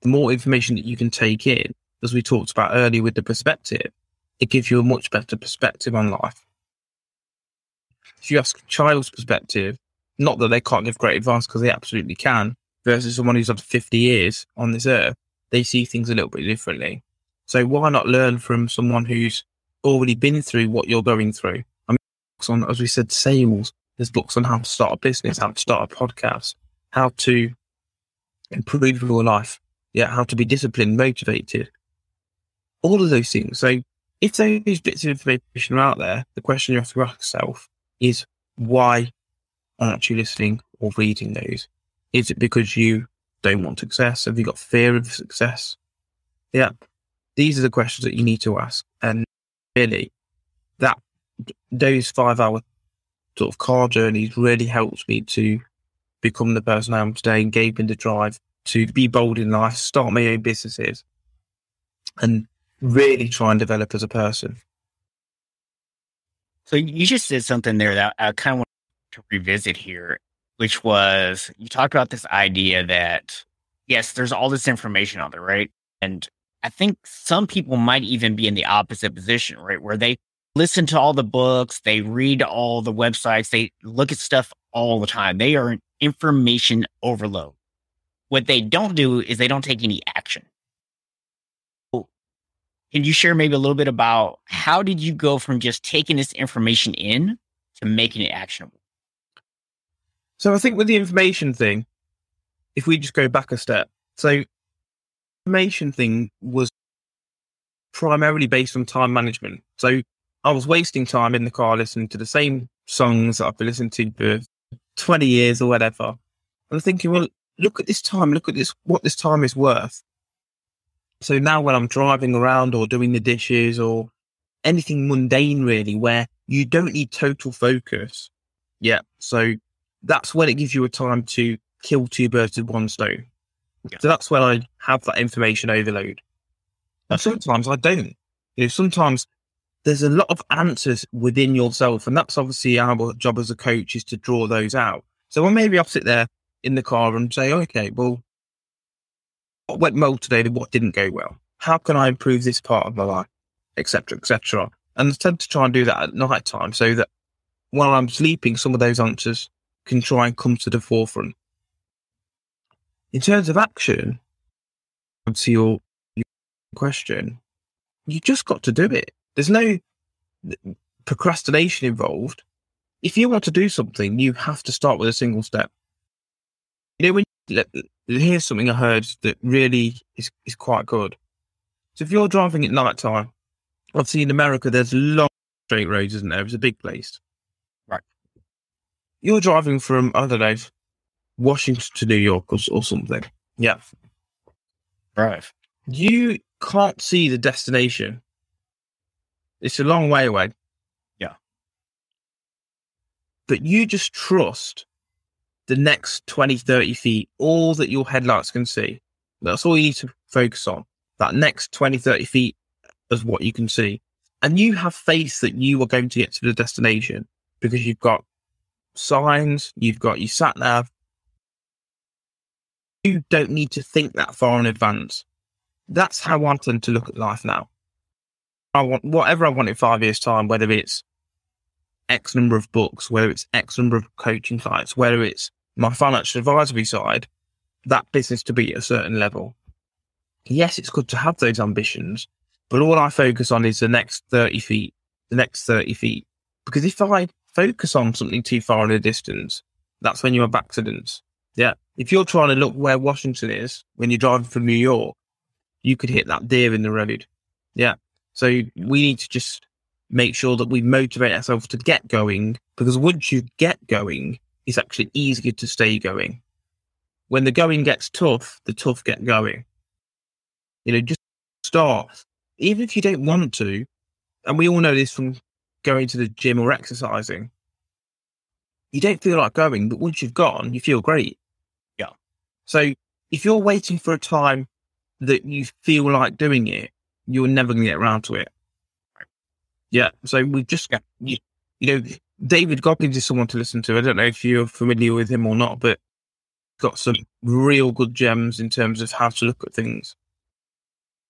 the more information that you can take in, as we talked about earlier with the perspective, it gives you a much better perspective on life. If you ask a child's perspective, not that they can't give great advice because they absolutely can, versus someone who's had 50 years on this earth, they see things a little bit differently. So why not learn from someone who's already been through what you're going through? I mean, books on, as we said, sales. There's books on how to start a business, how to start a podcast, how to improve your life, yeah, how to be disciplined, motivated, all of those things. So if those bits of information are out there, the question you have to ask yourself is why aren't you listening or reading those? Is it because you don't want success? Have you got fear of success? Yeah. These are the questions that you need to ask. And really, that those five hour sort of car journeys really helps me to become the person I am today and gave me the drive to be bold in life, start my own businesses, and really try and develop as a person. So you just said something there that I kind of want to revisit here, which was you talked about this idea that yes, there's all this information out there, right? And I think some people might even be in the opposite position, right? Where they listen to all the books, they read all the websites, they look at stuff all the time. They are an information overload. What they don't do is they don't take any action. Can you share maybe a little bit about how did you go from just taking this information in to making it actionable? So I think with the information thing, if we just go back a step, so information thing was primarily based on time management. So I was wasting time in the car listening to the same songs that I've been listening to for 20 years or whatever. And I'm thinking, well, look at this time, look at this, what this time is worth. So now when I'm driving around or doing the dishes or anything mundane really, where you don't need total focus. Yeah. So that's when it gives you a time to kill two birds with one stone. Yeah. So that's when I have that information overload. And sometimes I don't. You know, sometimes there's a lot of answers within yourself. And that's obviously our job as a coach is to draw those out. So well, maybe I'll sit there in the car and say, okay, well, what went well today? and What didn't go well? How can I improve this part of my life? Etc. Etc. And I tend to try and do that at night time so that while I'm sleeping, some of those answers can try and come to the forefront. In terms of action, to your, your question, you just got to do it. There's no procrastination involved. If you want to do something, you have to start with a single step. You know, when you, here's something I heard that really is, is quite good. So if you're driving at night time, obviously in America, there's long straight roads, isn't there? It's a big place. Right. You're driving from, I don't know, Washington to New York or, or something. Yeah. Right. You can't see the destination it's a long way away. Yeah. But you just trust the next 20, 30 feet, all that your headlights can see. That's all you need to focus on. That next 20, 30 feet is what you can see. And you have faith that you are going to get to the destination because you've got signs, you've got your sat nav. You don't need to think that far in advance. That's how I tend to look at life now. I want whatever I want in five years' time, whether it's X number of books, whether it's X number of coaching clients, whether it's my financial advisory side, that business to be at a certain level. Yes, it's good to have those ambitions, but all I focus on is the next 30 feet, the next 30 feet. Because if I focus on something too far in the distance, that's when you have accidents. Yeah. If you're trying to look where Washington is when you're driving from New York, you could hit that deer in the road. Yeah. So we need to just make sure that we motivate ourselves to get going because once you get going, it's actually easier to stay going. When the going gets tough, the tough get going. You know, just start. Even if you don't want to, and we all know this from going to the gym or exercising, you don't feel like going, but once you've gone, you feel great. Yeah. So if you're waiting for a time that you feel like doing it, you're never going to get around to it. Yeah. So we've just, you, you know, David Goggins is someone to listen to. I don't know if you're familiar with him or not, but got some real good gems in terms of how to look at things.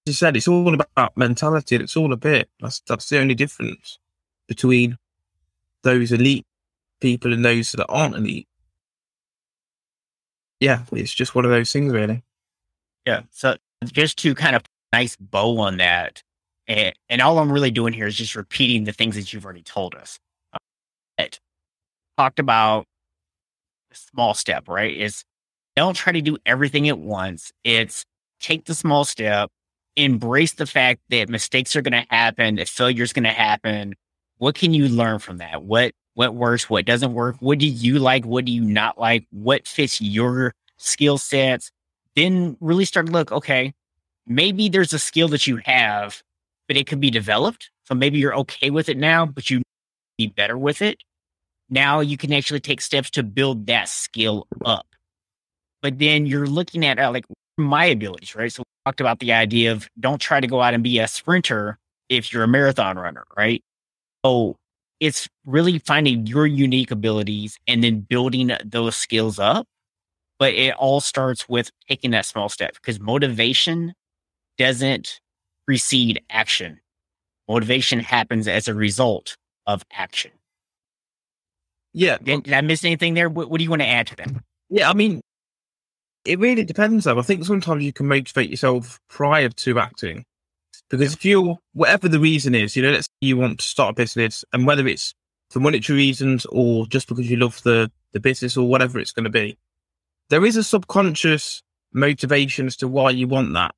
As you said, it's all about mentality. It's all a bit. That's that's the only difference between those elite people and those that aren't elite. Yeah, it's just one of those things, really. Yeah. So just to kind of nice bow on that, and, and all I'm really doing here is just repeating the things that you've already told us. Talked about small step, right? Is don't try to do everything at once. It's take the small step, embrace the fact that mistakes are going to happen, that failure is going to happen. What can you learn from that? What what works? What doesn't work? What do you like? What do you not like? What fits your skill sets? Then really start to look. Okay, maybe there's a skill that you have, but it could be developed. So maybe you're okay with it now, but you be better with it. Now you can actually take steps to build that skill up. But then you're looking at uh, like my abilities, right? So we talked about the idea of don't try to go out and be a sprinter if you're a marathon runner, right? So it's really finding your unique abilities and then building those skills up. But it all starts with taking that small step because motivation doesn't precede action. Motivation happens as a result of action. Yeah, Did, did I miss anything there? What, what do you want to add to that? yeah. I mean, it really depends. Though I think sometimes you can motivate yourself prior to acting, because if you're whatever the reason is, you know, let's say you want to start a business, and whether it's for monetary reasons or just because you love the the business or whatever it's going to be, there is a subconscious motivation as to why you want that.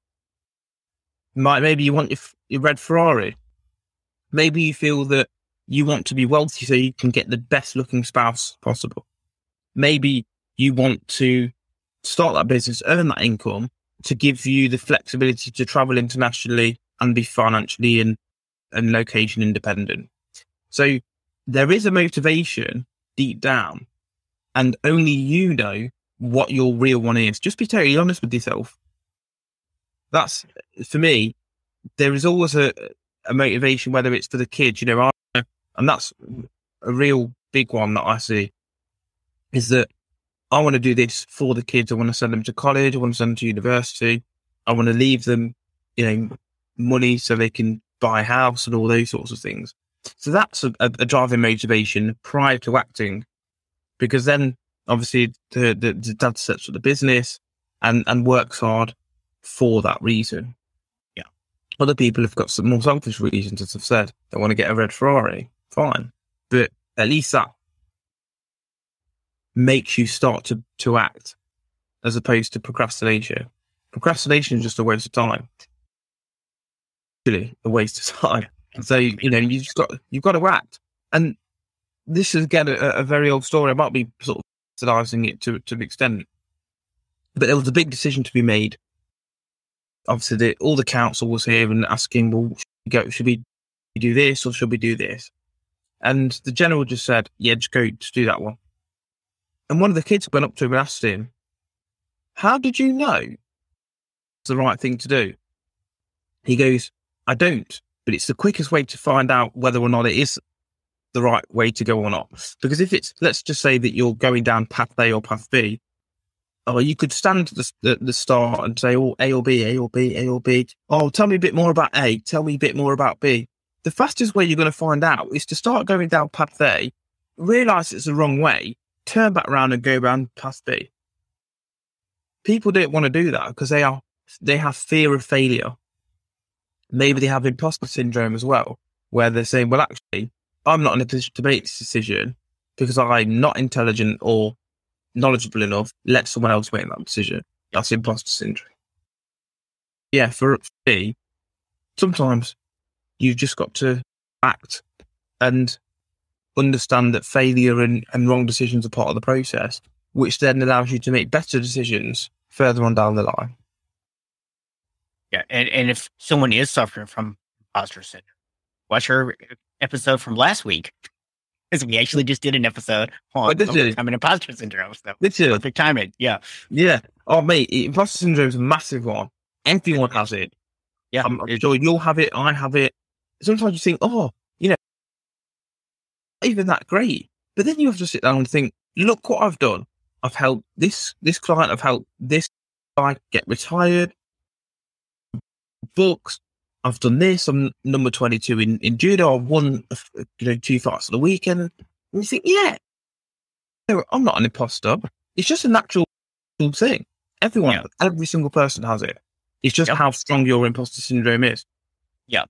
Might maybe you want your, your red Ferrari. Maybe you feel that you want to be wealthy so you can get the best looking spouse possible. Maybe you want to start that business, earn that income to give you the flexibility to travel internationally and be financially and, and location independent. So there is a motivation deep down and only you know what your real one is. Just be totally honest with yourself. That's for me. There is always a, a motivation, whether it's for the kids, you know, and that's a real big one that I see is that I want to do this for the kids. I want to send them to college. I want to send them to university. I want to leave them, you know, money so they can buy a house and all those sorts of things. So that's a, a, driving motivation prior to acting, because then obviously the, the, the dad sets up the business and, and works hard for that reason. Yeah. Other people have got some more selfish reasons, as I've said. They want to get a red Ferrari. Fine. But at least that makes you start to, to act as opposed to procrastination. Procrastination is just a waste of time. Really, a waste of time. So you know you just got you've got to act, and this is again a, a very old story. I might be sort of subsidising it to to an extent, but there was a big decision to be made. Obviously, the, all the council was here and asking, "Well, should we, go, should we do this or should we do this?" And the general just said, "Yeah, just go to do that one." And one of the kids went up to him and asked him, How did you know it's the right thing to do? He goes, I don't, but it's the quickest way to find out whether or not it is the right way to go or not. Because if it's, let's just say that you're going down path A or path B, or you could stand at the, the, the start and say, Oh, A or B, A or B, A or B. Oh, tell me a bit more about A, tell me a bit more about B. The fastest way you're going to find out is to start going down path A, realize it's the wrong way, turn back around and go around past B. People don't want to do that because they are they have fear of failure. Maybe they have imposter syndrome as well, where they're saying, "Well, actually, I'm not in a position to make this decision because I'm not intelligent or knowledgeable enough. Let someone else make that decision." That's imposter syndrome. Yeah, for me, sometimes you've just got to act and understand that failure and, and wrong decisions are part of the process, which then allows you to make better decisions further on down the line. Yeah, and, and if someone is suffering from imposter syndrome, watch our episode from last week. Because we actually just did an episode on Oh? I'm an imposter syndrome. So Literally, perfect timing. Yeah. yeah. Oh, mate, imposter syndrome is a massive one. Everyone has it. Yeah. I'm, I'm sure you'll have it. I have it. Sometimes you think, oh, you know, not even that great. But then you have to sit down and think, look what I've done. I've helped this this client. I've helped this guy get retired. Books. I've done this. I'm number twenty two in in judo. I've won, you know, two fights on the weekend. And you think, yeah, no, I'm not an imposter. It's just a natural thing. Everyone, Yeah. every single person has it. It's just Yep. how strong your imposter syndrome is. Yeah.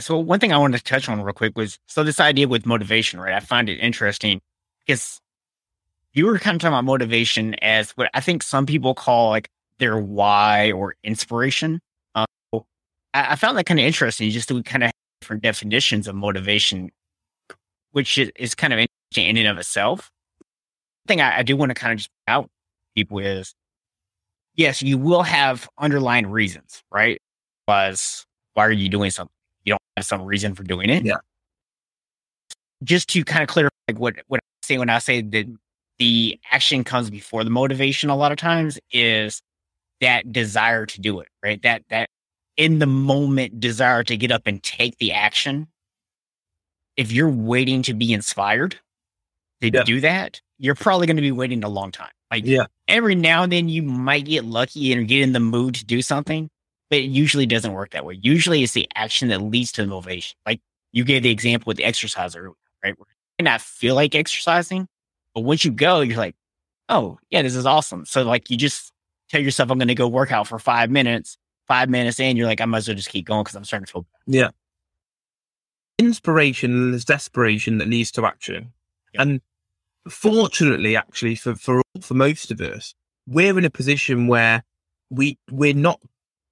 So one thing I wanted to touch on real quick was so this idea with motivation, right? I find it interesting because you were kind of talking about motivation as what I think some people call like their why or inspiration. Uh, I, I found that kind of interesting just to kind of have different definitions of motivation, which is, is kind of interesting in and of itself. thing I, I do want to kind of just out people is yes, you will have underlying reasons, right? Was why are you doing something? You don't have some reason for doing it. Yeah. Just to kind of clarify like what what I say when I say that the action comes before the motivation a lot of times is that desire to do it, right? That that in the moment desire to get up and take the action. If you're waiting to be inspired to Yeah. do that, you're probably going to be waiting a long time. Like Yeah. every now and then you might get lucky and get in the mood to do something, but it usually doesn't work that way. Usually it's the action that leads to the motivation. Like you gave the example with the exercise earlier, right? Where you might not feel like exercising, but once you go, you're like, oh, yeah, this is awesome. So like you just tell yourself, I'm going to go work out for five minutes. Five minutes in, you're like, I might as well just keep going because I'm starting to feel Yeah. Inspiration is desperation that leads to action. And fortunately, actually, for, for for most of us, we're in a position where we we're not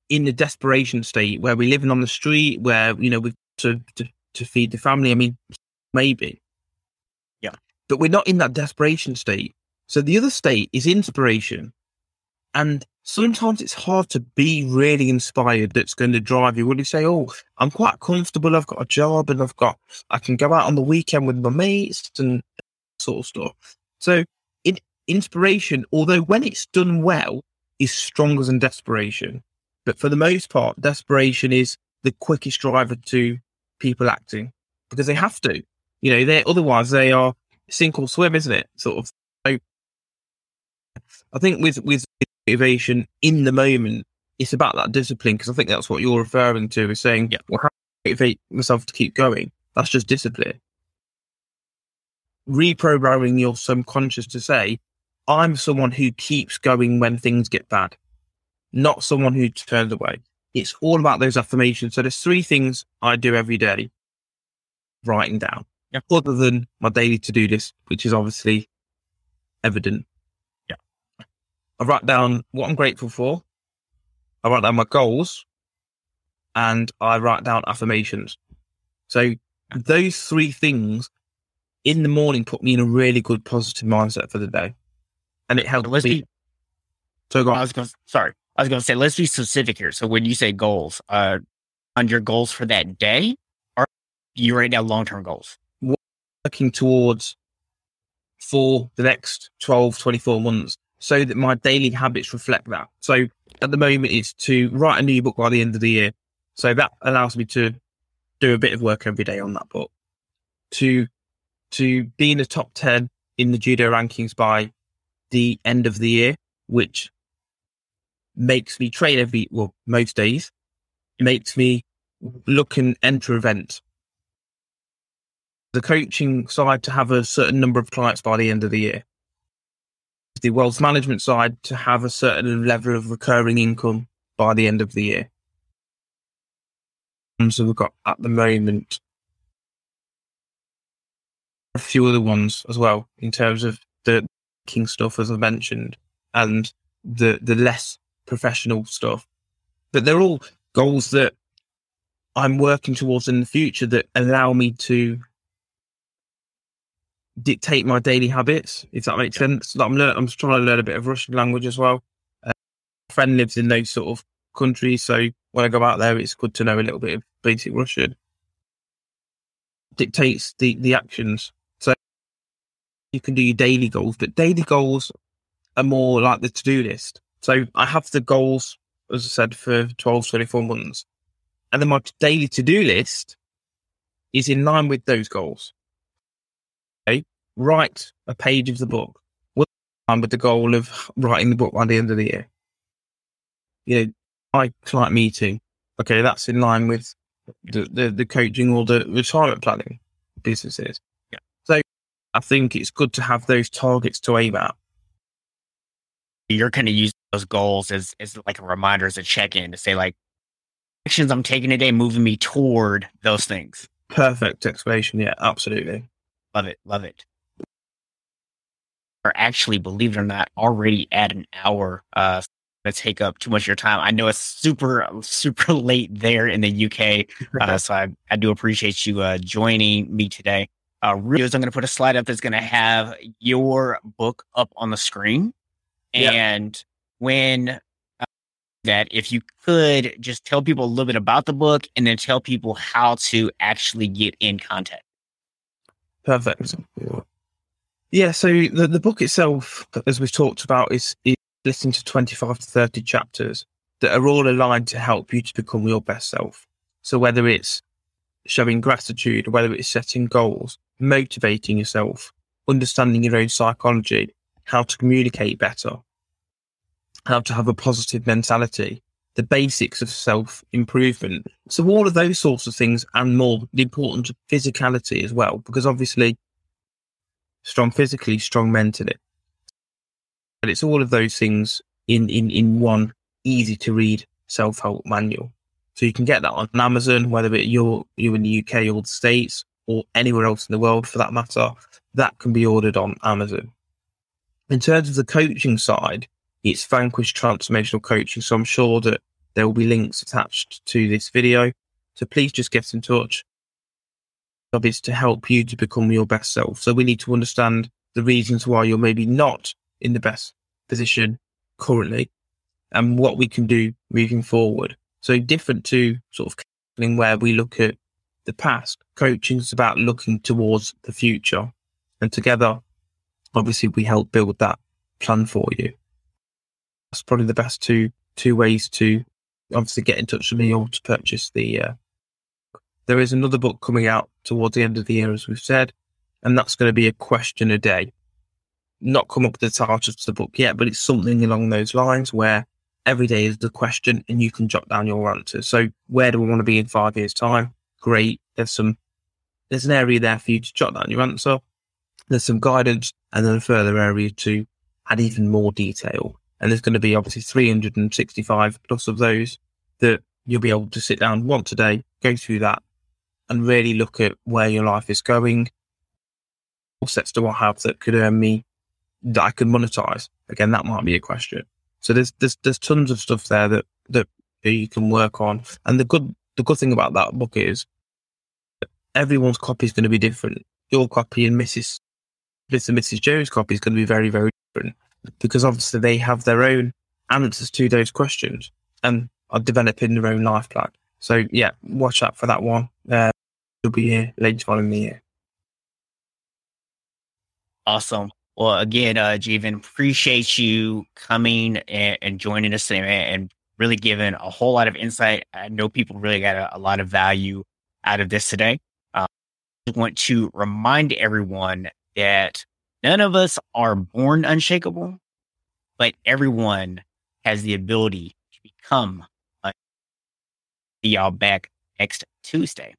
in the desperation state where we're living on the street, where you know we've to to, to feed the family. I mean, maybe. Yeah. But we're not in that desperation state. So the other state is inspiration. And sometimes it's hard to be really inspired that's going to drive you. When you say, Oh, I'm quite comfortable, I've got a job and I've got I can go out on the weekend with my mates and sort of stuff. So in inspiration, although when it's done well, is stronger than desperation. But for the most part, desperation is the quickest driver to people acting because they have to. You know, they otherwise they are sink or swim, isn't it? Sort of. So I think with with motivation in the moment, it's about that discipline because I think that's what you're referring to is saying, Yeah. well, how do I motivate myself to keep going? That's just discipline. Reprogramming your subconscious to say, I'm someone who keeps going when things get bad, not someone who turns away. It's all about those affirmations. So there's three things I do every day, writing down. Yeah. Other than my daily to do list, which is obviously evident. Yeah. I write down what I'm grateful for. I write down my goals and I write down affirmations. So those three things in the morning put me in a really good positive mindset for the day. And it helps Let's me. So go I on. was going sorry, I was going to say, let's be specific here. So when you say goals, uh, on your goals for that day, are you right now long term goals? working towards for the next 12, 24 months so that my daily habits reflect that. So at the moment, it's to write a new book by the end of the year. So that allows me to do a bit of work every day on that book. To to be in the top 10 in the judo rankings by the end of the year, which makes me train every, well, most days, It makes me look and enter events the coaching side to have a certain number of clients by the end of the year. The wealth management side to have a certain level of recurring income by the end of the year. So we've got at the moment a few other ones as well in terms of the king stuff as I mentioned and the the less professional stuff. But they're all goals that I'm working towards in the future that allow me to dictate my daily habits, if that makes sense. Like I'm, learn- I'm trying to learn a bit of Russian language as well. Uh, my friend lives in those sort of countries, so when I go out there, it's good to know a little bit of basic Russian. Dictates the the actions. So you can do your daily goals, but daily goals are more like the to do list. So I have the goals, as I said, for 12, 24 months. And then my daily to do list is in line with those goals. Okay. Write a page of the book with the goal of writing the book by the end of the year. You know, my client meeting. Okay. That's in line with the, the, the coaching or the retirement planning businesses. Yeah. So I think it's good to have those targets to aim at. You're going to use those goals as, as like a reminder, as a check in to say, like, actions I'm taking today moving me toward those things. Perfect explanation. Yeah, absolutely. Love it. Love it. Are actually, believe it or not, already at an hour. Uh, to take up too much of your time. I know it's super, super late there in the UK. Uh, so I, I do appreciate you uh, joining me today. Uh, really, I'm going to put a slide up that's going to have your book up on the screen. Yeah. And when uh, that, if you could just tell people a little bit about the book and then tell people how to actually get in contact. Perfect. Yeah, so the, the book itself, as we've talked about, is, is listening to 25 to 30 chapters that are all aligned to help you to become your best self. So whether it's showing gratitude, whether it's setting goals, motivating yourself, understanding your own psychology, how to communicate better, how to have a positive mentality, the basics of self improvement. So all of those sorts of things and more, the importance of physicality as well, because obviously strong physically, strong mentally. But it's all of those things in, in, in one easy to read self help manual. So you can get that on Amazon, whether you're you're in the UK or the States or anywhere else in the world for that matter. That can be ordered on Amazon. In terms of the coaching side, it's Vanquish Transformational Coaching. So I'm sure that there will be links attached to this video. So please just get in touch. Job is to help you to become your best self. So we need to understand the reasons why you're maybe not in the best position currently and what we can do moving forward. So different to sort of counseling where we look at the past, coaching is about looking towards the future. And together, obviously we help build that plan for you. That's probably the best two two ways to obviously get in touch with me or to purchase the uh, there is another book coming out towards the end of the year, as we've said, and that's going to be a question a day not come up with the title of the book yet, but it's something along those lines where every day is the question and you can jot down your answer. So where do we want to be in five years time? Great. There's some, there's an area there for you to jot down your answer. There's some guidance and then a further area to add even more detail. And there's going to be obviously 365 plus of those that you'll be able to sit down once a day, go through that and really look at where your life is going. What sets do I have that could earn me that I could monetize? Again, that might be a question. So there's there's there's tons of stuff there that that you can work on. And the good the good thing about that book is everyone's copy is going to be different. Your copy and Mrs. Mr. and Mrs. Joe's copy is going to be very very different because obviously they have their own answers to those questions and are developing their own life plan. So yeah, watch out for that one. Uh, it'll be here later on in the year. Awesome. Well, again, uh, Jeevan, appreciate you coming and, and joining us and, and, really giving a whole lot of insight. I know people really got a, a lot of value out of this today. I want to remind everyone that none of us are born unshakable, but everyone has the ability to become. Un- See y'all back next Tuesday.